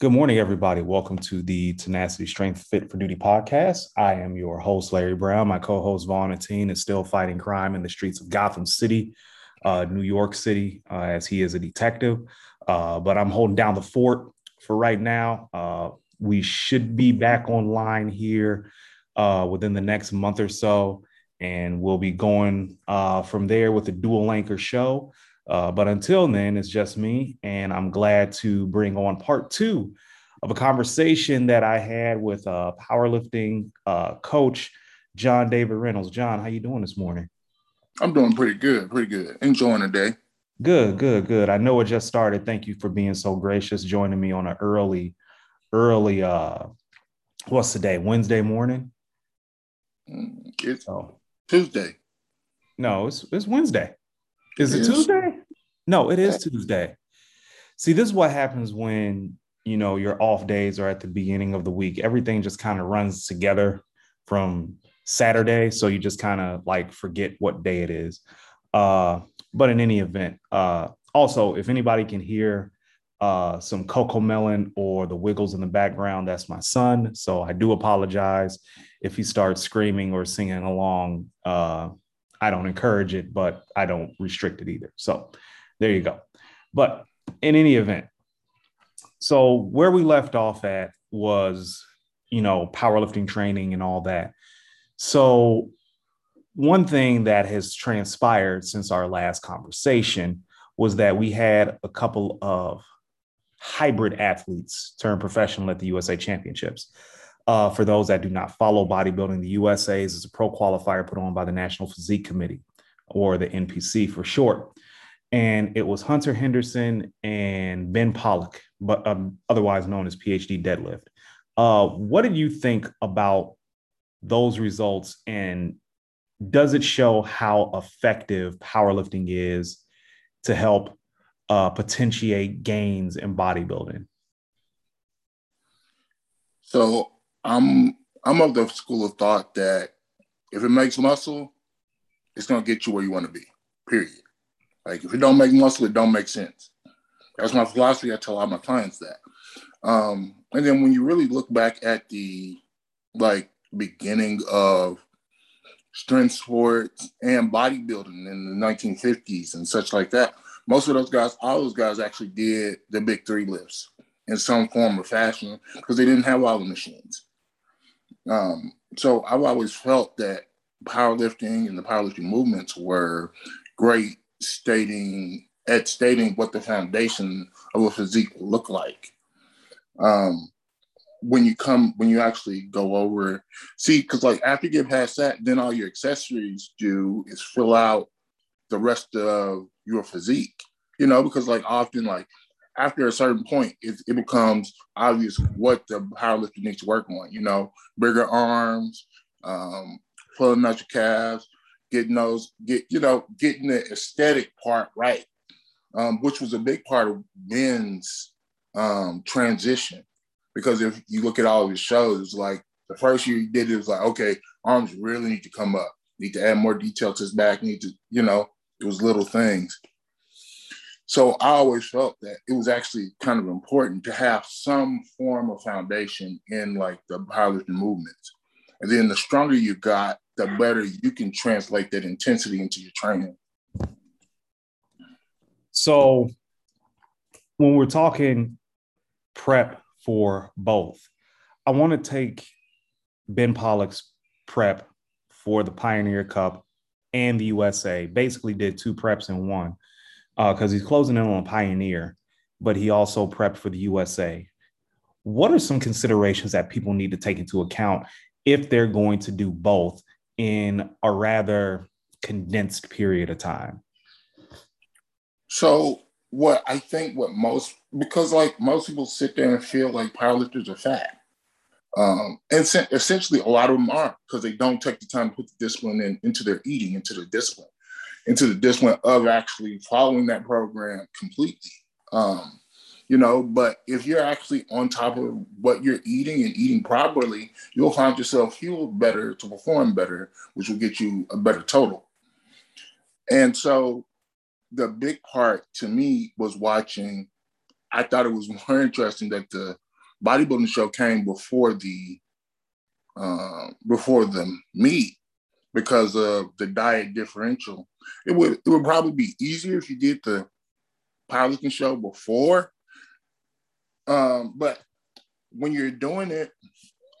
Good morning, everybody. Welcome to the Tenacity Strength Fit for Duty podcast. I am your host, Larry Brown. My co host, Vaughn Atene, is still fighting crime in the streets of Gotham City, uh, New York City, uh, as he is a detective. Uh, but I'm holding down the fort for right now. Uh, we should be back online here uh, within the next month or so, and we'll be going uh, from there with a dual anchor show. Uh, but until then, it's just me, and I'm glad to bring on part two of a conversation that I had with a powerlifting uh, coach, John David Reynolds. John, how you doing this morning? I'm doing pretty good, pretty good. Enjoying the day. Good, good, good. I know it just started. Thank you for being so gracious, joining me on an early, early. uh What's the day? Wednesday morning. Mm, it's oh. Tuesday. No, it's it's Wednesday. Is it, it Tuesday? No, it is Tuesday. See, this is what happens when you know your off days are at the beginning of the week. Everything just kind of runs together from Saturday, so you just kind of like forget what day it is. Uh, but in any event, uh, also if anybody can hear uh, some CoComelon or the wiggles in the background, that's my son. So I do apologize if he starts screaming or singing along. Uh, I don't encourage it, but I don't restrict it either. So there you go. But in any event, so where we left off at was, you know, powerlifting training and all that. So one thing that has transpired since our last conversation was that we had a couple of hybrid athletes turn professional at the USA Championships. Uh, for those that do not follow bodybuilding, the USA's is a pro qualifier put on by the National Physique Committee, or the NPC for short. And it was Hunter Henderson and Ben Pollack, but um, otherwise known as PhD Deadlift. Uh, what did you think about those results, and does it show how effective powerlifting is to help uh, potentiate gains in bodybuilding? So I'm I'm of the school of thought that if it makes muscle, it's gonna get you where you want to be. Period. Like if it don't make muscle, it don't make sense. That's my philosophy. I tell all my clients that. Um, and then when you really look back at the like beginning of strength sports and bodybuilding in the 1950s and such like that, most of those guys, all those guys actually did the big three lifts in some form or fashion because they didn't have all the machines. Um, so I've always felt that powerlifting and the powerlifting movements were great stating at stating what the foundation of a physique will look like. Um, when you come, when you actually go over, see, because like after you get past that, then all your accessories do is fill out the rest of your physique. You know, because like often, like after a certain point, it, it becomes obvious what the powerlifter needs to work on. You know, bigger arms, um, pulling out your calves, getting those, get you know, getting the aesthetic part right, um, which was a big part of Ben's um, transition. Because if you look at all of his shows, like the first year he did it was like, okay, arms really need to come up, need to add more detail to his back, need to, you know, it was little things. So I always felt that it was actually kind of important to have some form of foundation in like the powerlifting movements. And then the stronger you got, the better you can translate that intensity into your training. So when we're talking prep for both, I want to take Ben Pollack's prep for the Pioneer Cup and the USA, basically did two preps in one because uh, he's closing in on Pioneer, but he also prepped for the USA. What are some considerations that people need to take into account if they're going to do both in a rather condensed period of time? So, what I think what most because like most people sit there and feel like powerlifters are fat. Um, and essentially, a lot of them are because they don't take the time to put the discipline in, into their eating, into their discipline into the discipline of actually following that program completely. Um, you know, but if you're actually on top of what you're eating and eating properly, you'll find yourself fueled better to perform better, which will get you a better total. And so the big part to me was watching, I thought it was more interesting that the bodybuilding show came before the uh, before the meet because of the diet differential. It would it would probably be easier if you did the powerlifting show before. Um, but when you're doing it,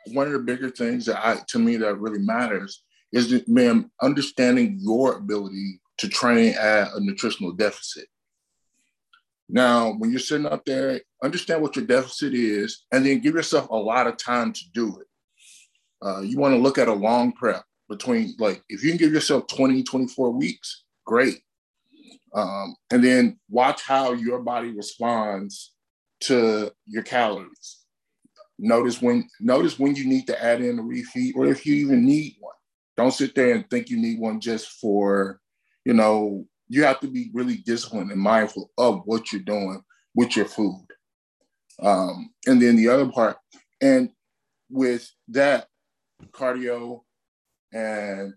one of the bigger things that I to me that really matters is man, understanding your ability to train at a nutritional deficit. Now, when you're sitting up there, understand what your deficit is, and then give yourself a lot of time to do it. Uh, you want to look at a long prep between, like, if you can give yourself 20, 24 weeks, great. Um, and then watch how your body responds to your calories. Notice when notice when you need to add in a refeed, or if you even need one. Don't sit there and think you need one just for, you know, you have to be really disciplined and mindful of what you're doing with your food. Um, and then the other part, and with that cardio and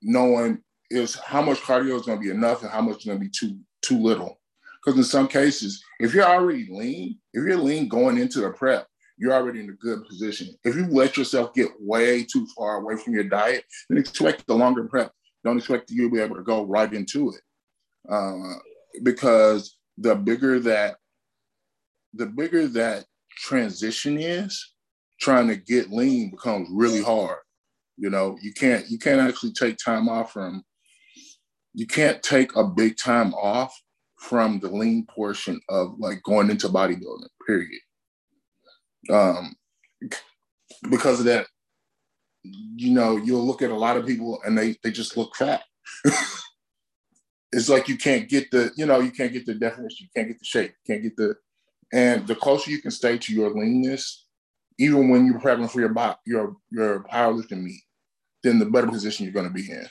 knowing is how much cardio is going to be enough and how much is going to be too too little. Because in some cases, if you're already lean, if you're lean going into the prep, you're already in a good position. If you let yourself get way too far away from your diet, then expect the longer prep. Don't expect you to be able to go right into it. Uh, because the bigger that the bigger that transition is, trying to get lean becomes really hard. You know, you can't you can't actually take time off from you can't take a big time off from the lean portion of like going into bodybuilding, period. Um, because of that, you know, you'll look at a lot of people and they they just look fat. it's like you can't get the, you know, you can't get the definition, you can't get the shape, you can't get the, and the closer you can stay to your leanness, even when you're prepping for your your your powerlifting meet, then the better position you're going to be in.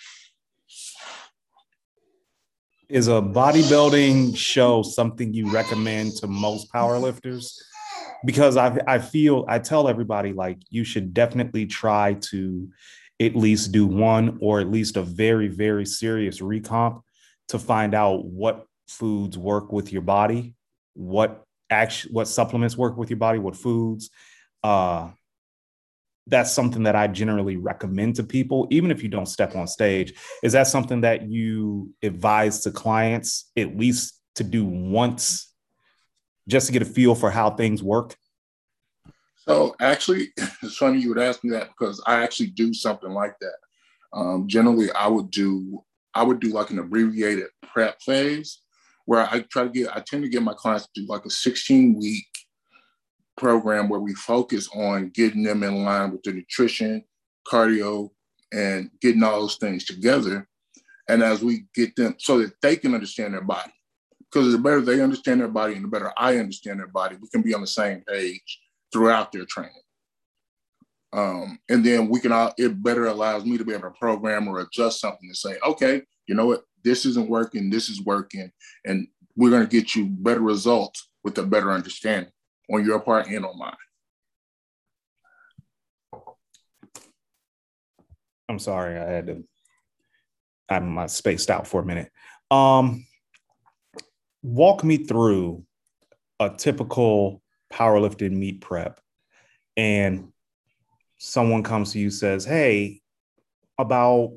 Is a bodybuilding show something you recommend to most powerlifters? Because I I feel I tell everybody like you should definitely try to at least do one or at least a very very serious recomp to find out what foods work with your body, what action, what supplements work with your body, what foods. Uh, that's something that I generally recommend to people, even if you don't step on stage. Is that something that you advise to clients at least to do once just to get a feel for how things work? So actually, it's funny you would ask me that because I actually do something like that. Um, generally, I would do I would do like an abbreviated prep phase where I try to get, I tend to get my clients to do like a 16 week program where we focus on getting them in line with the nutrition, cardio, and getting all those things together. And as we get them so that they can understand their body, because the better they understand their body and the better I understand their body, we can be on the same page throughout their training. Um, and then we can all, it better allows me to be able to program or adjust something to say, okay, you know what, this isn't working, this is working, and we're going to get you better results with a better understanding on your part and on mine. I'm sorry, I had to. I'm spaced out for a minute. Um, walk me through a typical powerlifting meet prep and someone comes to you says, "Hey, about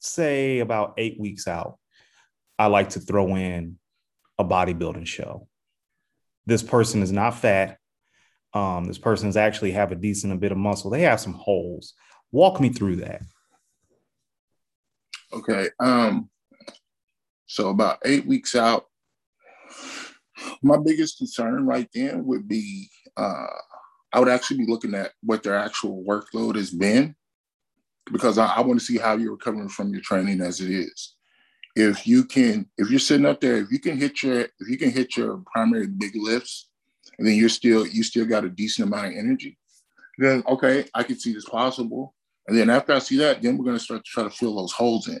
say about 8 weeks out, I like to throw in a bodybuilding show. This person is not fat. Um, this person's actually have a decent a bit of muscle. They have some holes. Walk me through that. Okay. Um, so about eight weeks out, my biggest concern right then would be uh, I would actually be looking at what their actual workload has been because I, I want to see how you're recovering from your training as it is. If you can, if you're sitting up there, if you can hit your, if you can hit your primary big lifts, and then you're still, you still got a decent amount of energy, then okay, I can see this possible. And then after I see that, then we're going to start to try to fill those holes in.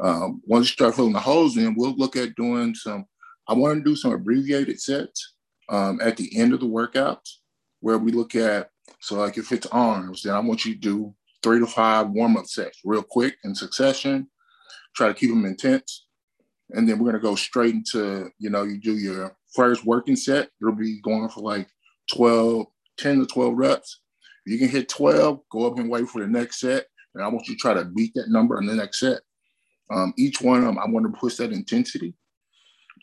Um, once you start filling the holes in, we'll look at doing some. I want to do some abbreviated sets um, at the end of the workouts where we look at, so like if it's arms, then I want you to do three to five warm up sets real quick in succession. Try to keep them intense. and then we're gonna go straight into you know you do your first working set. You'll be going for like 12, 10 to 12 reps. If you can hit 12, go up and wait for the next set. And I want you to try to beat that number in the next set. Um, each one them, I want to push that intensity.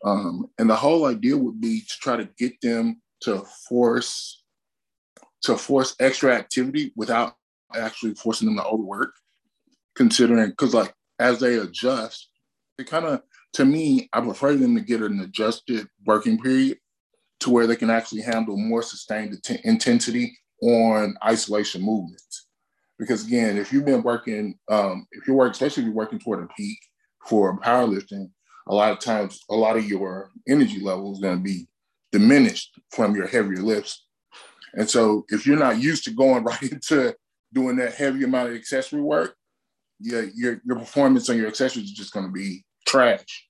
Um, and the whole idea would be to try to get them to force to force extra activity without actually forcing them to overwork. Considering because like as they adjust, it kind of to me, I prefer them to get an adjusted working period to where they can actually handle more sustained intensity on isolation movements. Because again, if you've been working, um, if you're working, especially if you're working toward a peak for powerlifting, a lot of times, a lot of your energy level is going to be diminished from your heavier lifts. And so, if you're not used to going right into doing that heavy amount of accessory work, yeah, your your performance on your accessories is just going to be trash.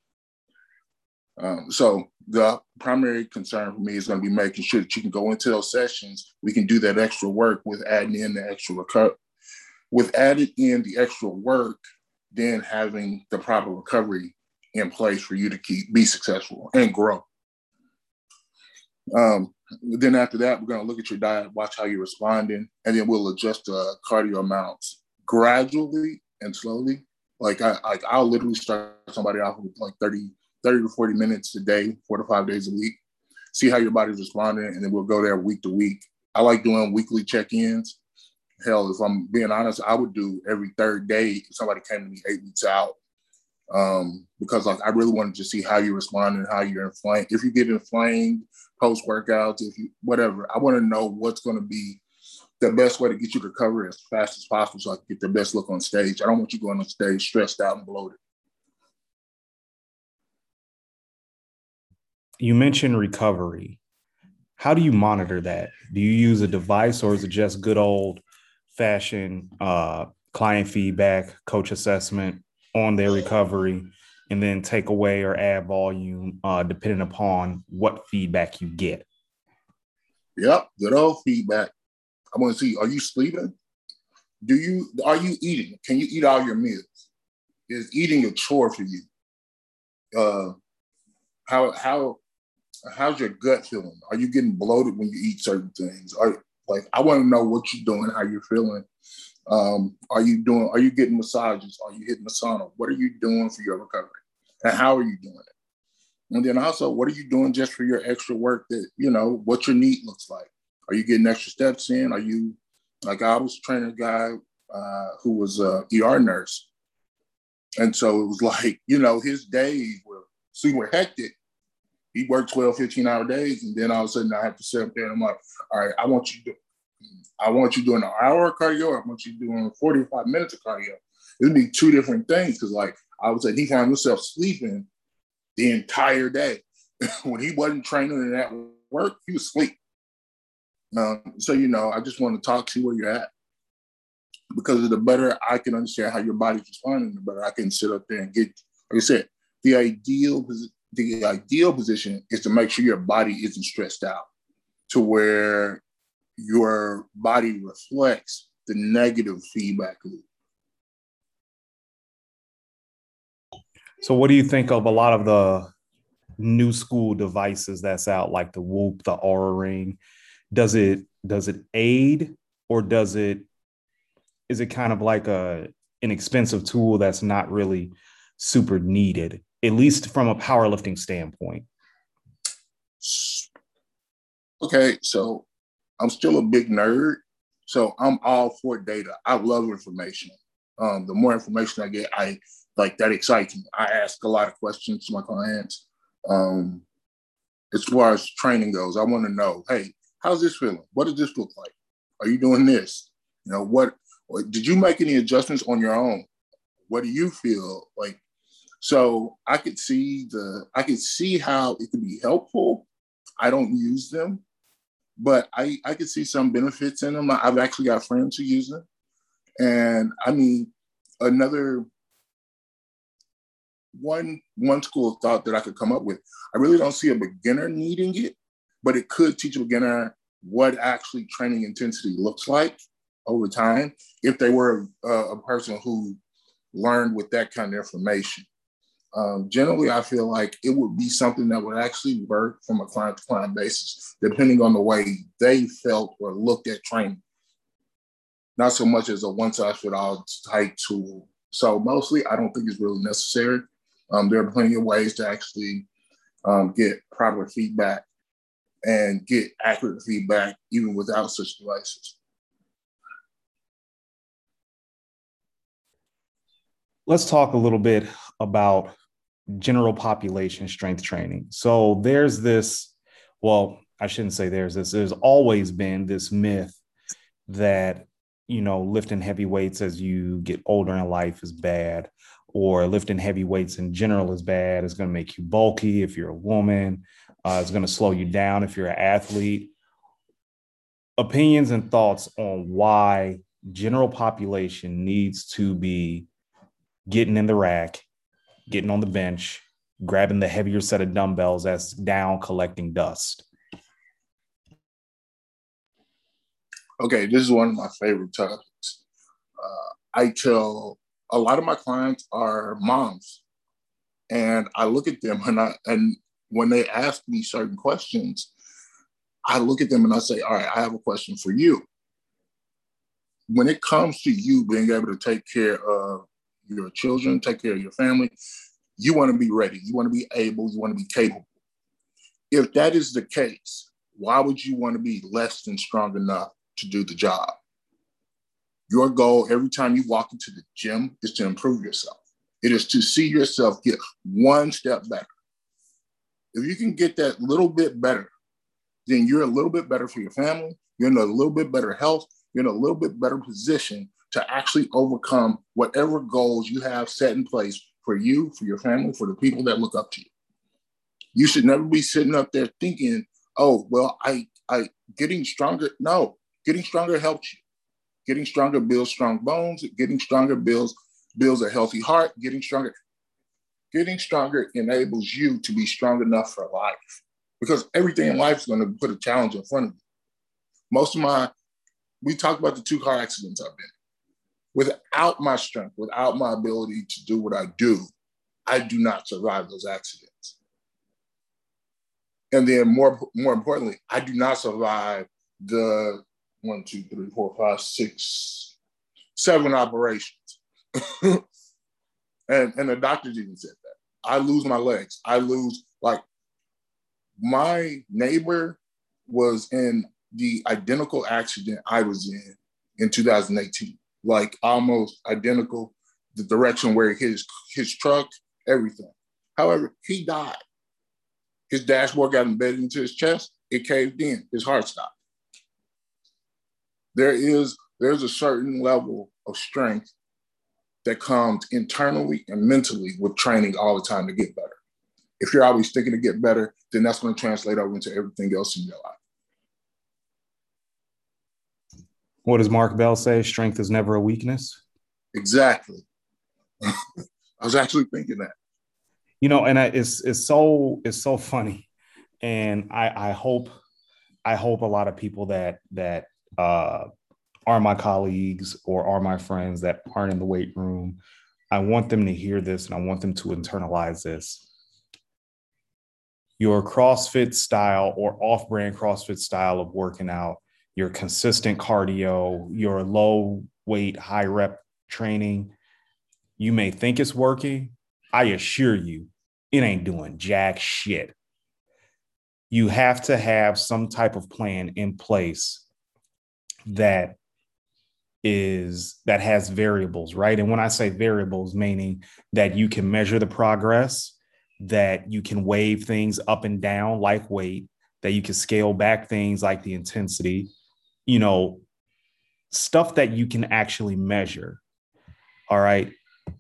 Um, so the primary concern for me is going to be making sure that you can go into those sessions. We can do that extra work with adding in the extra reco- with adding in the extra work, then having the proper recovery in place for you to keep be successful and grow. Um, then after that, we're going to look at your diet, watch how you're responding, and then we'll adjust the cardio amounts gradually and slowly. Like I, like I'll literally start somebody off with like 30, 30 to 40 minutes a day, four to five days a week. See how your body's responding, and then we'll go there week to week. I like doing weekly check-ins. Hell, if I'm being honest, I would do every third day if somebody came to me eight weeks out. Um, because like I really wanted to see how you respond and how you're inflamed. If you get inflamed post workouts, if you whatever, I want to know what's going to be the best way to get you to recover as fast as possible so I can get the best look on stage. I don't want you going on stage stressed out and bloated. You mentioned recovery. How do you monitor that? Do you use a device or is it just good old fashioned uh, client feedback, coach assessment on their recovery, and then take away or add volume uh, depending upon what feedback you get? Yep, good old feedback. I want to see, are you sleeping? Do you are you eating? Can you eat all your meals? Is eating a chore for you? Uh how how how's your gut feeling? Are you getting bloated when you eat certain things? Are like I want to know what you're doing, how you're feeling. Um, are you doing? Are you getting massages? Are you hitting the sauna? What are you doing for your recovery, and how are you doing it? And then also, what are you doing just for your extra work? That you know what your NEAT looks like. Are you getting extra steps in? Are you like I was training a guy uh, who was a ER nurse, and so it was like you know his days were super hectic. He worked 12, 15 hour days, and then all of a sudden I have to sit up there and I'm like, all right, I want you to, I want you doing an hour of cardio. I want you doing 45 minutes of cardio. It'd be two different things because like I would say he found himself sleeping the entire day. when he wasn't training and at work, he was asleep. Um, so you know, I just want to talk to where you're at because the better I can understand how your body's responding, the better I can sit up there and get. Like I said, the ideal the ideal position is to make sure your body isn't stressed out, to where your body reflects the negative feedback loop. So, what do you think of a lot of the new school devices that's out, like the Whoop, the Oura Ring? Does it does it aid or does it is it kind of like a an expensive tool that's not really super needed at least from a powerlifting standpoint? Okay so i'm still a big nerd so i'm all for data. I love information. Um, the more information i get i like that excites me. I ask a lot of questions to my clients. Um, as far as training goes i want to know hey how's this feeling? What does this look like? Are you doing this? You know, what did you make any adjustments on your own? What do you feel like? So I could see the I could see how it could be helpful. I don't use them, but I I could see some benefits in them. I've actually got friends who use them, and I mean another one one school of thought that I could come up with. I really don't see a beginner needing it, but it could teach a beginner what actually training intensity looks like over time if they were a, a person who learned with that kind of information. Um, generally, I feel like it would be something that would actually work from a client to client basis, depending on the way they felt or looked at training. Not so much as a one size fits all type tool. So, mostly, I don't think it's really necessary. Um, there are plenty of ways to actually um, get proper feedback and get accurate feedback even without such devices. Let's talk a little bit about general population strength training. So there's this, well, I shouldn't say there's this, there's always been this myth that, you know, lifting heavy weights as you get older in life is bad, or lifting heavy weights in general is bad. It's going to make you bulky if you're a woman, uh, it's going to slow you down if you're an athlete. Opinions and thoughts on why general population needs to be getting in the rack getting on the bench, grabbing the heavier set of dumbbells as down collecting dust? Okay, this is one of my favorite topics. Uh, I tell a lot of my clients are moms, and I look at them and I and when they ask me certain questions, I look at them and I say, "All right, I have a question for you." When it comes to you being able to take care of your children, take care of your family. You want to be ready. You want to be able. You want to be capable. If that is the case, why would you want to be less than strong enough to do the job? Your goal every time you walk into the gym is to improve yourself. It is to see yourself get one step better. If you can get that little bit better, then you're a little bit better for your family. You're in a little bit better health. You're in a little bit better position to actually overcome whatever goals you have set in place for you, for your family, for the people that look up to you. You should never be sitting up there thinking, oh, well, I, I, getting stronger. No, getting stronger helps you. Getting stronger builds strong bones. Getting stronger builds, builds a healthy heart. Getting stronger, getting stronger enables you to be strong enough for life because everything in life is going to put a challenge in front of you. Most of my, we talked about the two car accidents I've been without my strength, without my ability to do what I do, I do not survive those accidents. And then more, more importantly, I do not survive the one, two, three, four, five, six, seven operations. and, and the doctors even said. I lose my legs. I lose like my neighbor was in the identical accident I was in in 2018 like almost identical, the direction where his his truck, everything. However, he died. His dashboard got embedded into his chest. It caved in. His heart stopped. There is there's a certain level of strength that comes internally and mentally with training all the time to get better. If you're always thinking to get better, then that's going to translate over into everything else in your life. What does Mark Bell say? Strength is never a weakness. Exactly. I was actually thinking that. You know, and I, it's it's so it's so funny, and I I hope I hope a lot of people that that uh, are my colleagues or are my friends that aren't in the weight room. I want them to hear this, and I want them to internalize this. Your CrossFit style or off-brand CrossFit style of working out your consistent cardio, your low weight, high rep training, you may think it's working. I assure you, it ain't doing jack shit. You have to have some type of plan in place that is that has variables, right? And when I say variables, meaning that you can measure the progress, that you can wave things up and down like weight, that you can scale back things like the intensity, you know, stuff that you can actually measure. All right.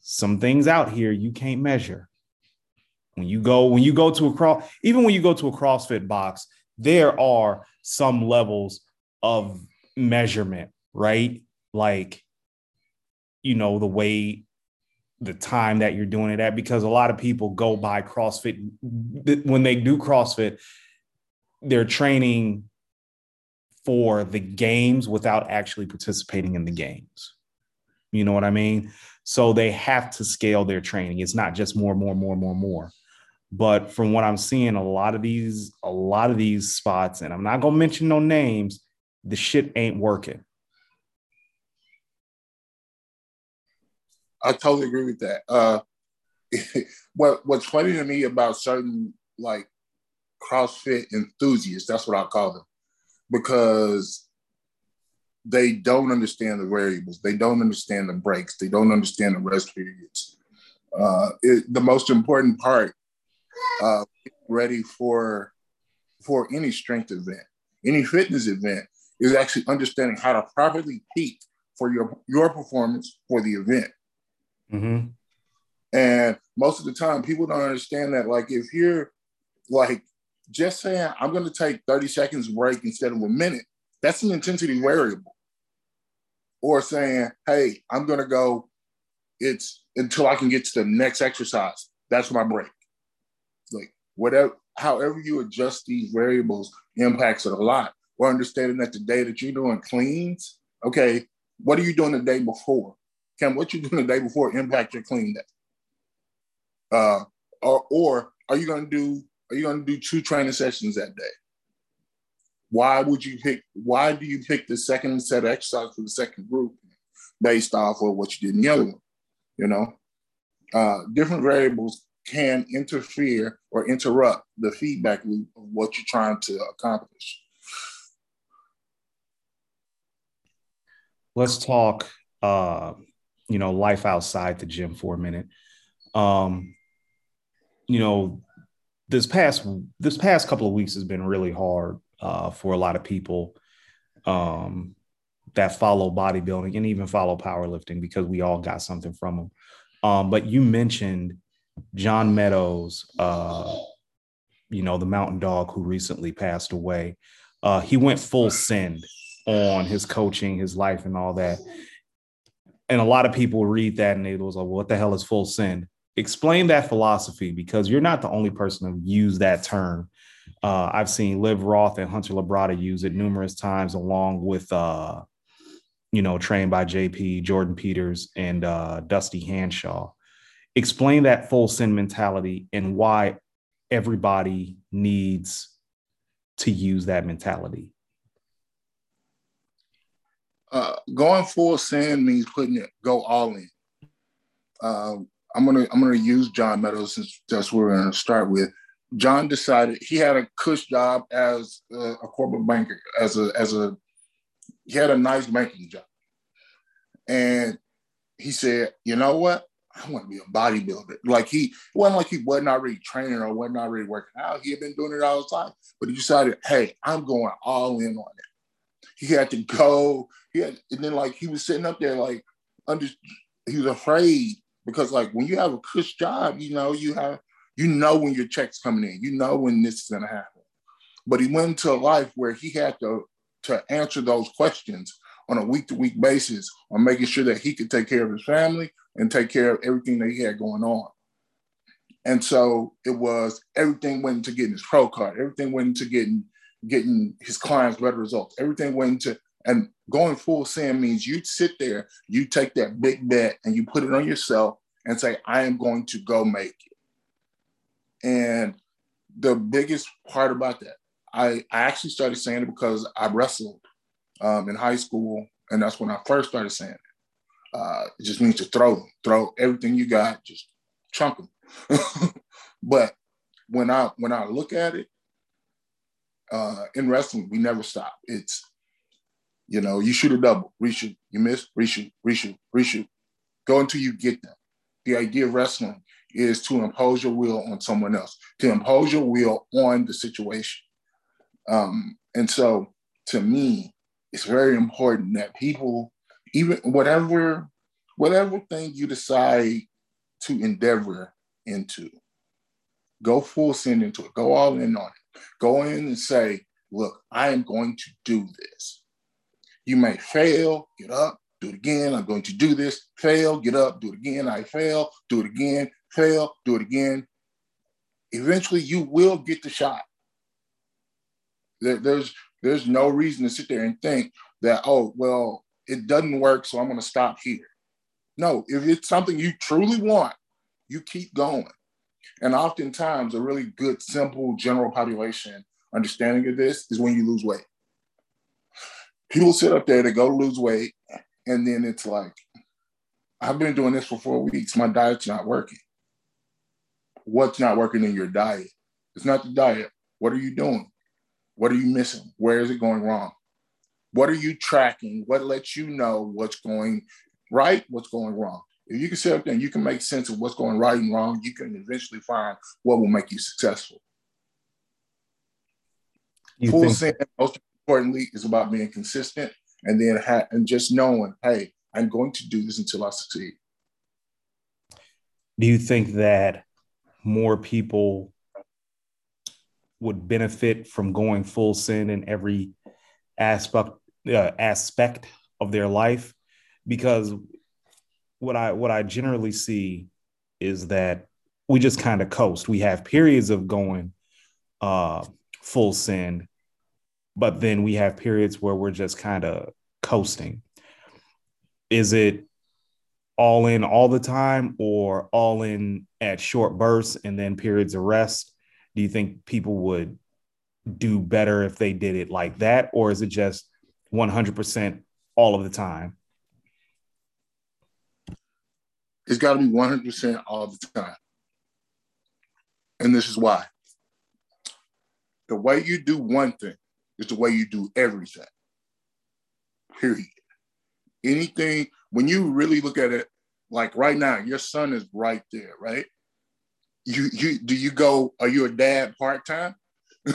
Some things out here you can't measure. When you go, when you go to a cross, even when you go to a CrossFit box, there are some levels of measurement, right? Like, you know, the way the time that you're doing it at, because a lot of people go by CrossFit. When they do CrossFit, they're training for the games without actually participating in the games. You know what I mean? So they have to scale their training. It's not just more, more, more, more, more. But from what I'm seeing, a lot of these, a lot of these spots, and I'm not gonna mention no names, the shit ain't working. I totally agree with that. Uh, what What's funny to me about certain like CrossFit enthusiasts, that's what I call them, because they don't understand the variables. They don't understand the breaks. They don't understand the rest periods. Uh, it, the most important part, uh, ready for for any strength event, any fitness event, is actually understanding how to properly peak for your your performance for the event. Mm-hmm. And most of the time, people don't understand that. Like, if you're like just saying, I'm going to take 30 seconds break instead of a minute, that's an intensity variable. Or saying, hey, I'm going to go, it's until I can get to the next exercise. That's my break. Like, whatever, however you adjust these variables impacts it a lot. Or understanding that the day that you're doing cleans, okay, what are you doing the day before? Can what you doing the day before impact your clean day? Uh, or, or are you going to do are you going to do two training sessions that day? Why would you pick? Why do you pick the second set of exercise for the second group based off of what you did in the other one? You know, uh, different variables can interfere or interrupt the feedback loop of what you're trying to accomplish. Let's talk, uh, you know, life outside the gym for a minute. Um, you know, this past this past couple of weeks has been really hard uh, for a lot of people um, that follow bodybuilding and even follow powerlifting because we all got something from them. Um, but you mentioned John Meadows, uh, you know, the mountain dog who recently passed away. Uh, he went full send on his coaching, his life, and all that. And a lot of people read that and they was like, "What the hell is full send?" explain that philosophy because you're not the only person to use that term. Uh, I've seen Liv Roth and Hunter Labrada use it numerous times, along with, uh, you know, trained by JP, Jordan Peters, and uh, Dusty Hanshaw. Explain that full send mentality and why everybody needs to use that mentality. Uh, going full send means putting it go all in. Um, I'm gonna I'm gonna use John Meadows since that's where we're gonna start with. John decided he had a cush job as a, a corporate banker, as a as a he had a nice banking job, and he said, you know what? I want to be a bodybuilder. Like he wasn't like he wasn't already training or wasn't already working out. He had been doing it all the time, but he decided, hey, I'm going all in on it. He had to go. He had, and then like he was sitting up there like under. He was afraid because like when you have a cush job, you know, you have you know when your check's coming in, you know when this is gonna happen. But he went into a life where he had to to answer those questions on a week to week basis on making sure that he could take care of his family and take care of everything that he had going on. And so it was everything went into getting his pro card, everything went into getting getting his clients better results, everything went into and going full send means you sit there, you take that big bet and you put it on yourself and say, I am going to go make it. And the biggest part about that, I, I actually started saying it because I wrestled um, in high school. And that's when I first started saying it. Uh, it just means to throw them, throw everything you got, just chunk them. but when I when I look at it, uh, in wrestling, we never stop. It's you know, you shoot a double, reshoot, you miss, reshoot, reshoot, reshoot. Go until you get them. The idea of wrestling is to impose your will on someone else, to impose your will on the situation. Um, and so to me, it's very important that people, even whatever, whatever thing you decide to endeavor into, go full send into it, go all in on it. Go in and say, look, I am going to do this. You may fail, get up, do it again. I'm going to do this, fail, get up, do it again. I fail, do it again, fail, do it again. Eventually, you will get the shot. There, there's there's no reason to sit there and think that oh well it doesn't work, so I'm going to stop here. No, if it's something you truly want, you keep going. And oftentimes, a really good, simple general population understanding of this is when you lose weight. People sit up there to go lose weight, and then it's like, I've been doing this for four weeks. My diet's not working. What's not working in your diet? It's not the diet. What are you doing? What are you missing? Where is it going wrong? What are you tracking? What lets you know what's going right, what's going wrong? If you can sit up there and you can make sense of what's going right and wrong, you can eventually find what will make you successful. You Full think- most importantly, is about being consistent and then ha- and just knowing, hey, I'm going to do this until I succeed. Do you think that more people would benefit from going full send in every aspect uh, aspect of their life? Because what I what I generally see is that we just kind of coast. We have periods of going uh, full send, but then we have periods where we're just kind of coasting. Is it all in all the time or all in at short bursts and then periods of rest? Do you think people would do better if they did it like that? Or is it just 100% all of the time? It's got to be 100% all the time. And this is why. The way you do one thing is the way you do everything. Period. Anything, when you really look at it, like right now, your son is right there, right? You you do you go, are you a dad part-time?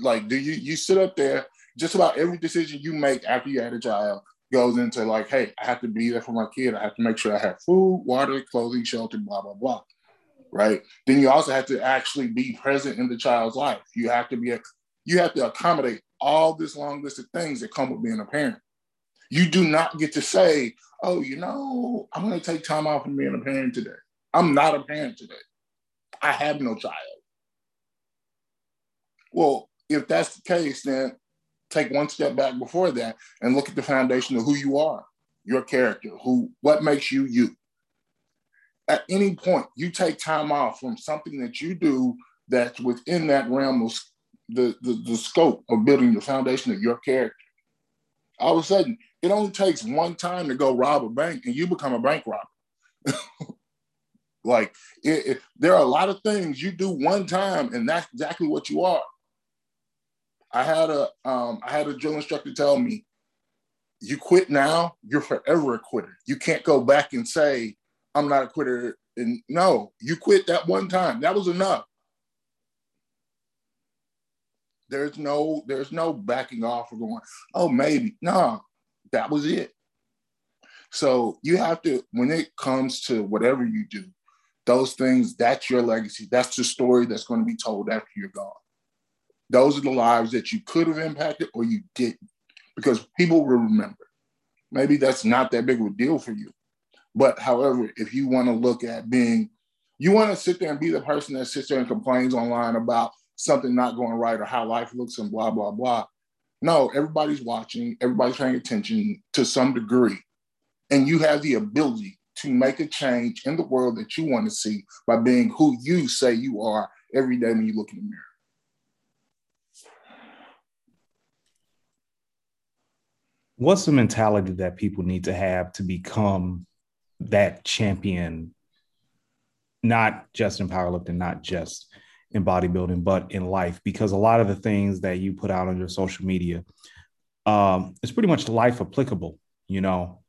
like do you you sit up there, just about every decision you make after you had a child, goes into like, hey, I have to be there for my kid. I have to make sure I have food, water, clothing, shelter, blah, blah, blah. Right. Then you also have to actually be present in the child's life. You have to be, a, you have to accommodate all this long list of things that come with being a parent. You do not get to say, oh, you know, I'm going to take time off from being a parent today. I'm not a parent today. I have no child. Well, if that's the case, then take one step back before that and look at the foundation of who you are, your character, who what makes you you. At any point, you take time off from something that you do that's within that realm of the, the, the scope of building the foundation of your character. All of a sudden, it only takes one time to go rob a bank and you become a bank robber. like it, it, there are a lot of things you do one time and that's exactly what you are. I had a um, I had a drill instructor tell me, "You quit now, you're forever a quitter. You can't go back and say I'm not a quitter." And no, you quit that one time. That was enough. There's no there's no backing off or going, "Oh, maybe." No, that was it. So you have to when it comes to whatever you do, those things that's your legacy. That's the story that's going to be told after you're gone. Those are the lives that you could have impacted or you didn't, because people will remember. Maybe that's not that big of a deal for you. But however, if you want to look at being, you want to sit there and be the person that sits there and complains online about something not going right or how life looks and blah, blah, blah. No, everybody's watching, everybody's paying attention to some degree. And you have the ability to make a change in the world that you want to see by being who you say you are every day when you look in the mirror. What's the mentality that people need to have to become that champion? Not just in powerlifting not just in bodybuilding but in life because a lot of the things that you put out on your social media um it's pretty much life applicable you know?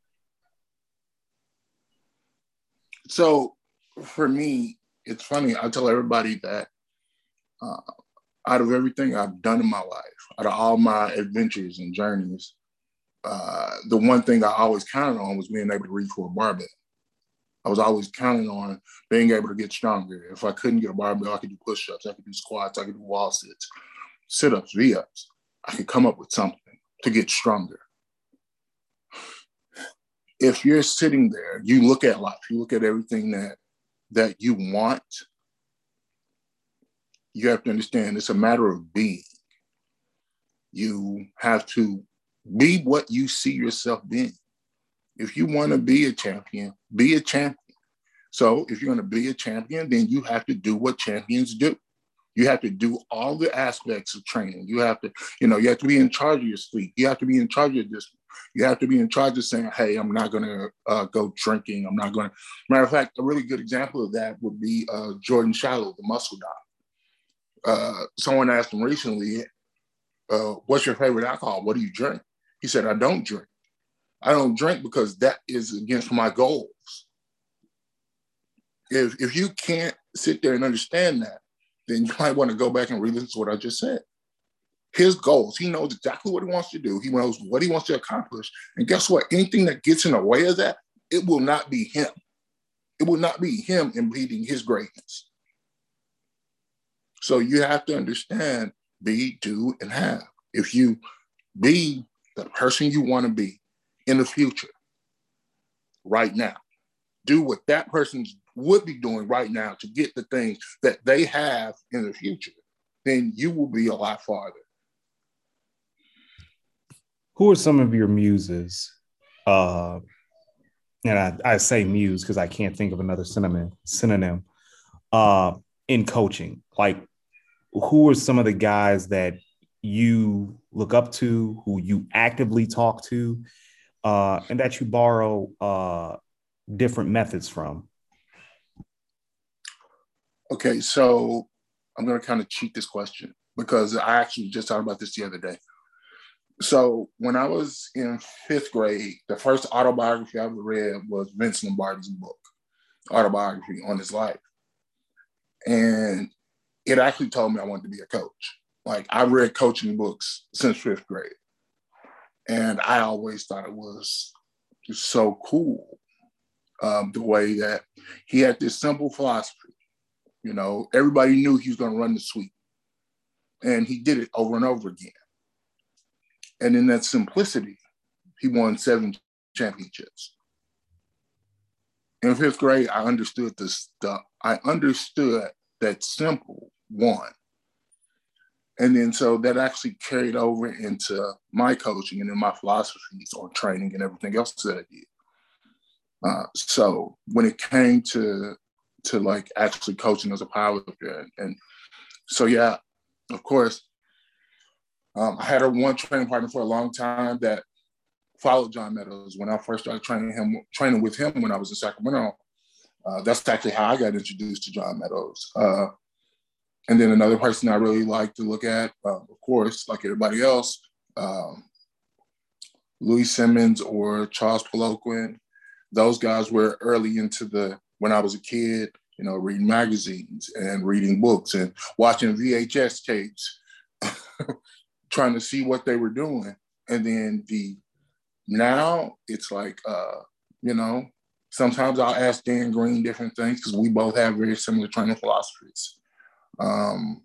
So for me it's funny i tell everybody that uh, out of everything i've done in my life out of all my adventures and journeys uh, the one thing I always counted on was being able to reach for a barbell. I was always counting on being able to get stronger. If I couldn't get a barbell, I could do push-ups, I could do squats, I could do wall sits, sit-ups, V-ups. I could come up with something to get stronger. If you're sitting there, you look at life, you look at everything that that you want, you have to understand it's a matter of being. You have to be what you see yourself being. If you want to be a champion, be a champion. So if you're going to be a champion, then you have to do what champions do. You have to do all the aspects of training. You have to, you know, you have to be in charge of your sleep. You have to be in charge of this. You have to be in charge of saying, "Hey, I'm not going to uh, go drinking. I'm not going to." Matter of fact, a really good example of that would be uh, Jordan Shallow, the muscle doc. Uh, someone asked him recently, uh, "What's your favorite alcohol? What do you drink?" He said, "I don't drink. I don't drink because that is against my goals." If if you can't sit there and understand that, then you might want to go back and re-listen to what I just said. His goals, he knows exactly what he wants to do. He knows what he wants to accomplish. And guess what? Anything that gets in the way of that, it will not be him. It will not be him impeding his greatness. So you have to understand be, do, and have. If you be the person you want to be in the future, right now, do what that person would be doing right now to get the things that they have in the future, then you will be a lot farther. Who are some of your muses? Uh, and I, I say muse because I can't think of another synonym synonym uh, in coaching. Like, who are some of the guys that you look up to, who you actively talk to, uh, and that you borrow uh, different methods from? Okay, so I'm going to kind of cheat this question because I actually just talked about this the other day. So when I was in fifth grade, the first autobiography I ever read was Vince Lombardi's book, autobiography on his life. And it actually told me I wanted to be a coach. Like I read coaching books since fifth grade. And I always thought it was so cool um, the way that he had this simple philosophy. You know, everybody knew he was going to run the sweep. And he did it over and over again. And in that simplicity, he won seven championships. In fifth grade, I understood this stuff. I understood that simple one. And then so that actually carried over into my coaching and then my philosophies on training and everything else that I did. Uh, so when it came to to like actually coaching as a powerlifter, and, and so yeah, of course, um, I had a one training partner for a long time that followed John Meadows when I first started training him, training with him when I was in Sacramento. Uh, that's actually how I got introduced to John Meadows. Uh, and then another person I really like to look at, uh, of course, like everybody else, um, Louie Simmons or Charles Poliquin. Those guys were early into the when I was a kid, you know, reading magazines and reading books and watching VHS tapes trying to see what they were doing. And then the now it's like uh, you know, sometimes I'll ask Dan Green different things because we both have very similar training philosophies. Um,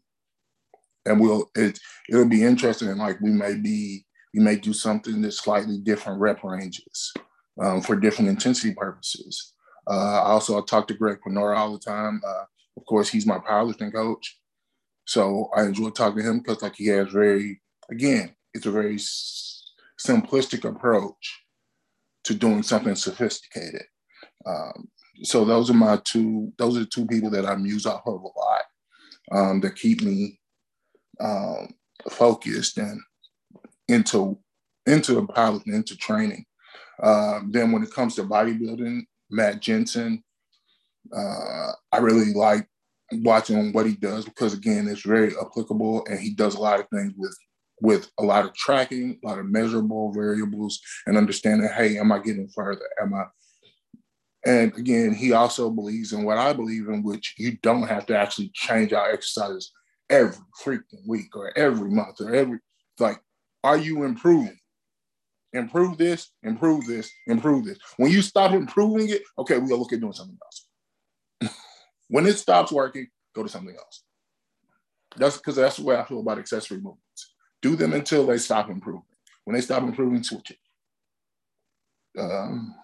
and we'll it it'll be interesting. And like we may be we may do something that's slightly different rep ranges um, for different intensity purposes. Uh, also, I talk to Greg Panora all the time. Uh, of course, he's my powerlifting coach, so I enjoy talking to him because like he has very again, it's a very simplistic approach to doing something sophisticated. Um, so those are my two. Those are the two people that I muse off of a lot um, that keep me um, focused and into into the pilot and into training. Uh, then when it comes to bodybuilding, Matt Jensen, uh, I really like watching what he does because again, it's very applicable and he does a lot of things with with a lot of tracking, a lot of measurable variables, and understanding, hey, am I getting further? Am I? And again, he also believes in what I believe in, which you don't have to actually change our exercises every freaking week or every month or every like, are you improving? Improve this, improve this, improve this. When you stop improving it, okay, we gotta look at doing something else. when it stops working, go to something else. That's because that's the way I feel about accessory movements do them until they stop improving. When they stop improving, switch it. Um,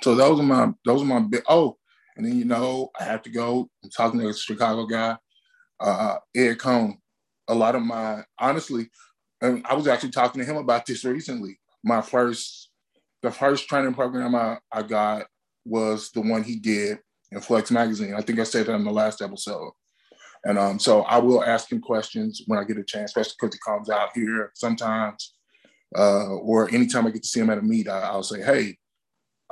so those are my those are my big. Oh, and then you know I have to go. I'm talking to a Chicago guy, uh, Ed Coan. A lot of my honestly, and I was actually talking to him about this recently. My first the first training program I, I got was the one he did in Flex Magazine. I think I said that in the last episode. And um, so I will ask him questions when I get a chance, especially because he comes out here sometimes. Uh, or anytime I get to see him at a meet, I, will say, "Hey,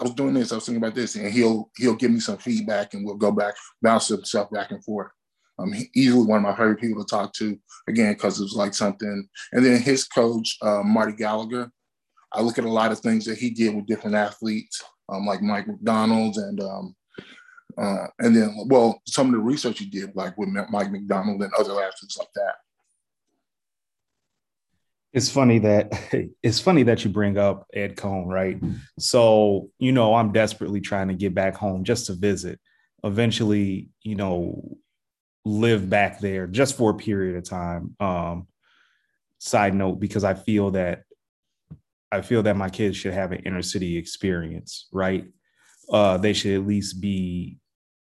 I was doing this. I was thinking about this," and he'll he'll give me some feedback, and we'll go back, bounce himself back and forth. Um, easily one of my favorite people to talk to, again, because it was like something. And then his coach, uh, Marty Gallagher, I look at a lot of things that he did with different athletes, um, like Mike McDonald's and um, uh, and then well, some of the research he did, like with Mike McDonald and other athletes like that. It's funny that it's funny that you bring up Ed Coan, right? So you know, I'm desperately trying to get back home just to visit. Eventually, you know, live back there just for a period of time. Um, side note, because I feel that I feel that my kids should have an inner city experience, right? Uh, they should at least be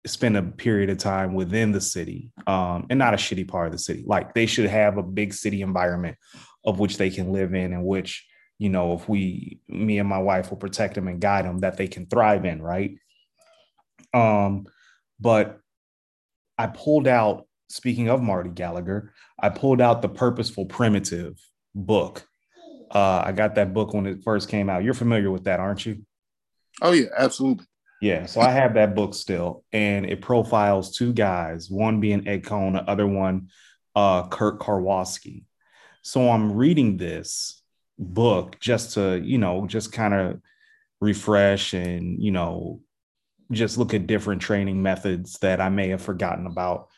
spend a period of time within the city um, and not a shitty part of the city. Like they should have a big city environment of which they can live in and which, you know, if we, me and my wife will protect them and guide them that they can thrive in, right? Um, but I pulled out, speaking of Marty Gallagher, I pulled out the Purposeful Primitive book uh, I got that book when it first came out. You're familiar with that, aren't you? Oh yeah, absolutely. Yeah, so I have that book still, and it profiles two guys, one being Ed Coan, the other one, uh, Kirk Karwoski. So I'm reading this book just to, you know, just kind of refresh and, you know, just look at different training methods that I may have forgotten about.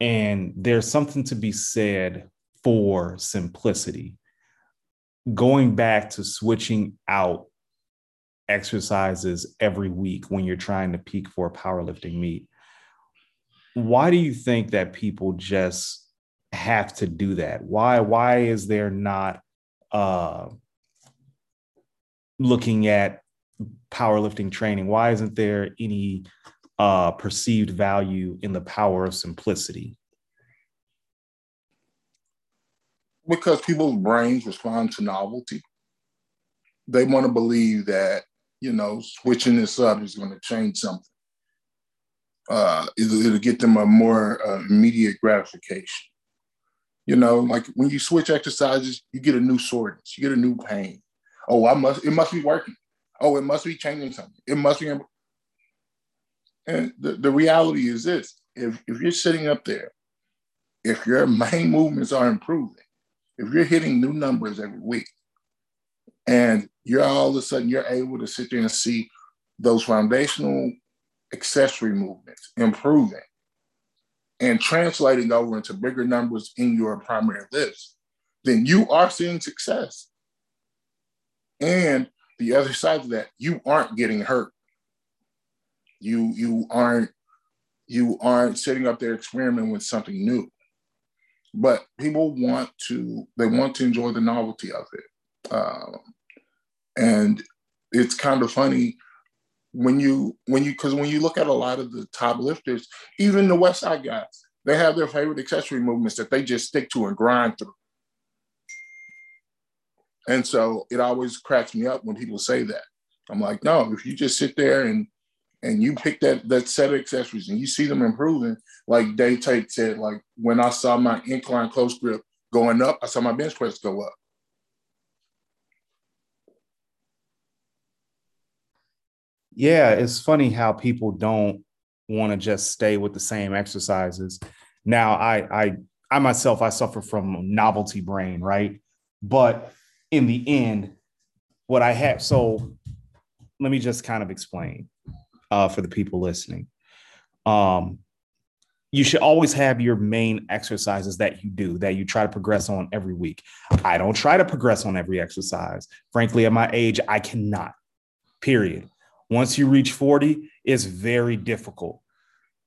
And there's something to be said for simplicity going back to switching out exercises every week when you're trying to peak for a powerlifting meet why do you think that people just have to do that why why is there not uh looking at powerlifting training why isn't there any uh perceived value in the power of simplicity because people's brains respond to novelty. They want to believe that, you know, switching this up is going to change something. Uh, it'll, it'll get them a more uh, immediate gratification. You know, like when you switch exercises, you get a new soreness, you get a new pain. Oh, I must, it must be working. Oh, it must be changing something. It must be. And the, the reality is this if, if you're sitting up there, if your main movements are improving, if you're hitting new numbers every week and you're all of a sudden you're able to sit there and see those foundational accessory movements improving and translating over into bigger numbers in your primary list, then you are seeing success. And the other side of that, you aren't getting hurt. You you aren't you aren't sitting up there experimenting with something new but people want to they want to enjoy the novelty of it um, and it's kind of funny when you when you because when you look at a lot of the top lifters even the west side guys they have their favorite accessory movements that they just stick to and grind through and so it always cracks me up when people say that i'm like no if you just sit there and and you pick that that set of accessories and you see them improving, like Dave Tate said, like when I saw my incline close grip going up, I saw my bench press go up. Yeah, it's funny how people don't want to just stay with the same exercises. Now, I I I myself I suffer from novelty brain, right? But in the end, what I have so let me just kind of explain uh, for the people listening. Um, you should always have your main exercises that you do that you try to progress on every week. I don't try to progress on every exercise. Frankly, at my age, I cannot. Period. Once you reach 40, it's very difficult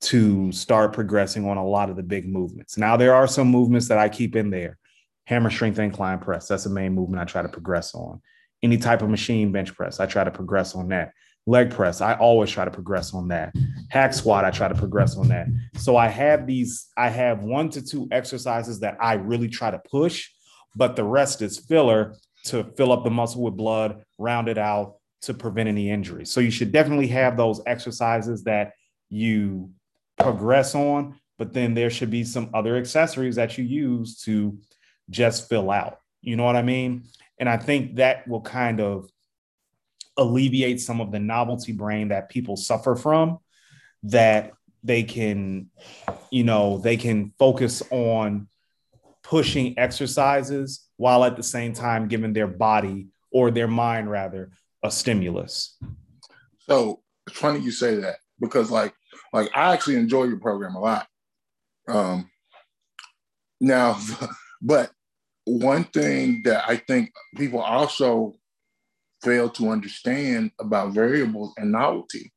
to start progressing on a lot of the big movements. Now, there are some movements that I keep in there. Hammer strength incline press, that's the main movement I try to progress on. Any type of machine bench press, I try to progress on that leg press i always try to progress on that hack squat i try to progress on that so i have these i have one to two exercises that i really try to push but the rest is filler to fill up the muscle with blood round it out to prevent any injuries. So you should definitely have those exercises that you progress on, but then there should be some other accessories that you use to just fill out. You know what I mean? And I think that will kind of alleviate some of the novelty brain that people suffer from that they can you know they can focus on pushing exercises while at the same time giving their body or their mind rather a stimulus. So it's funny you say that because like like i actually enjoy your program a lot. Um now but one thing that i think people also fail to understand about variables and novelty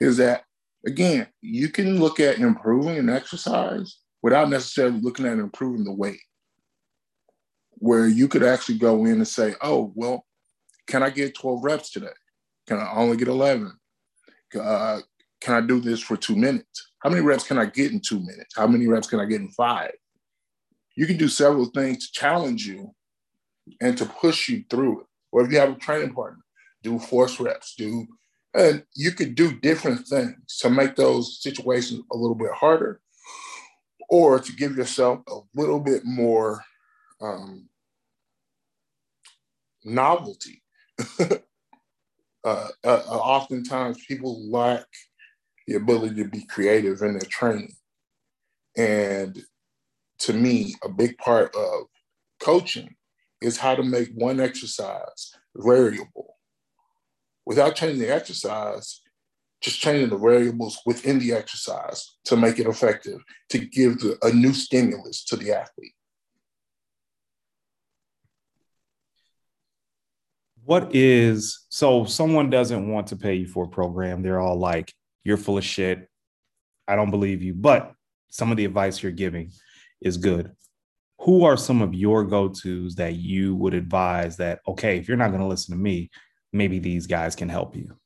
is that again you can look at improving an exercise without necessarily looking at improving the weight where you could actually go in and say oh well can i get 12 reps today? Can i only get 11 uh, can i do this for two minutes? How many reps can i get in two minutes? How many reps can i get in five? You can do several things to challenge you and to push you through it. Or if you have a training partner, do force reps, do, and you could do different things to make those situations a little bit harder or to give yourself a little bit more um, novelty. uh, uh, oftentimes, people lack the ability to be creative in their training. And to me, a big part of coaching is how to make one exercise variable without changing the exercise, just changing the variables within the exercise to make it effective, to give the, a new stimulus to the athlete. What is so someone doesn't want to pay you for a program? They're all like, you're full of shit. I don't believe you. But some of the advice you're giving is good who are some of your go-to's that you would advise that okay if you're not going to listen to me maybe these guys can help you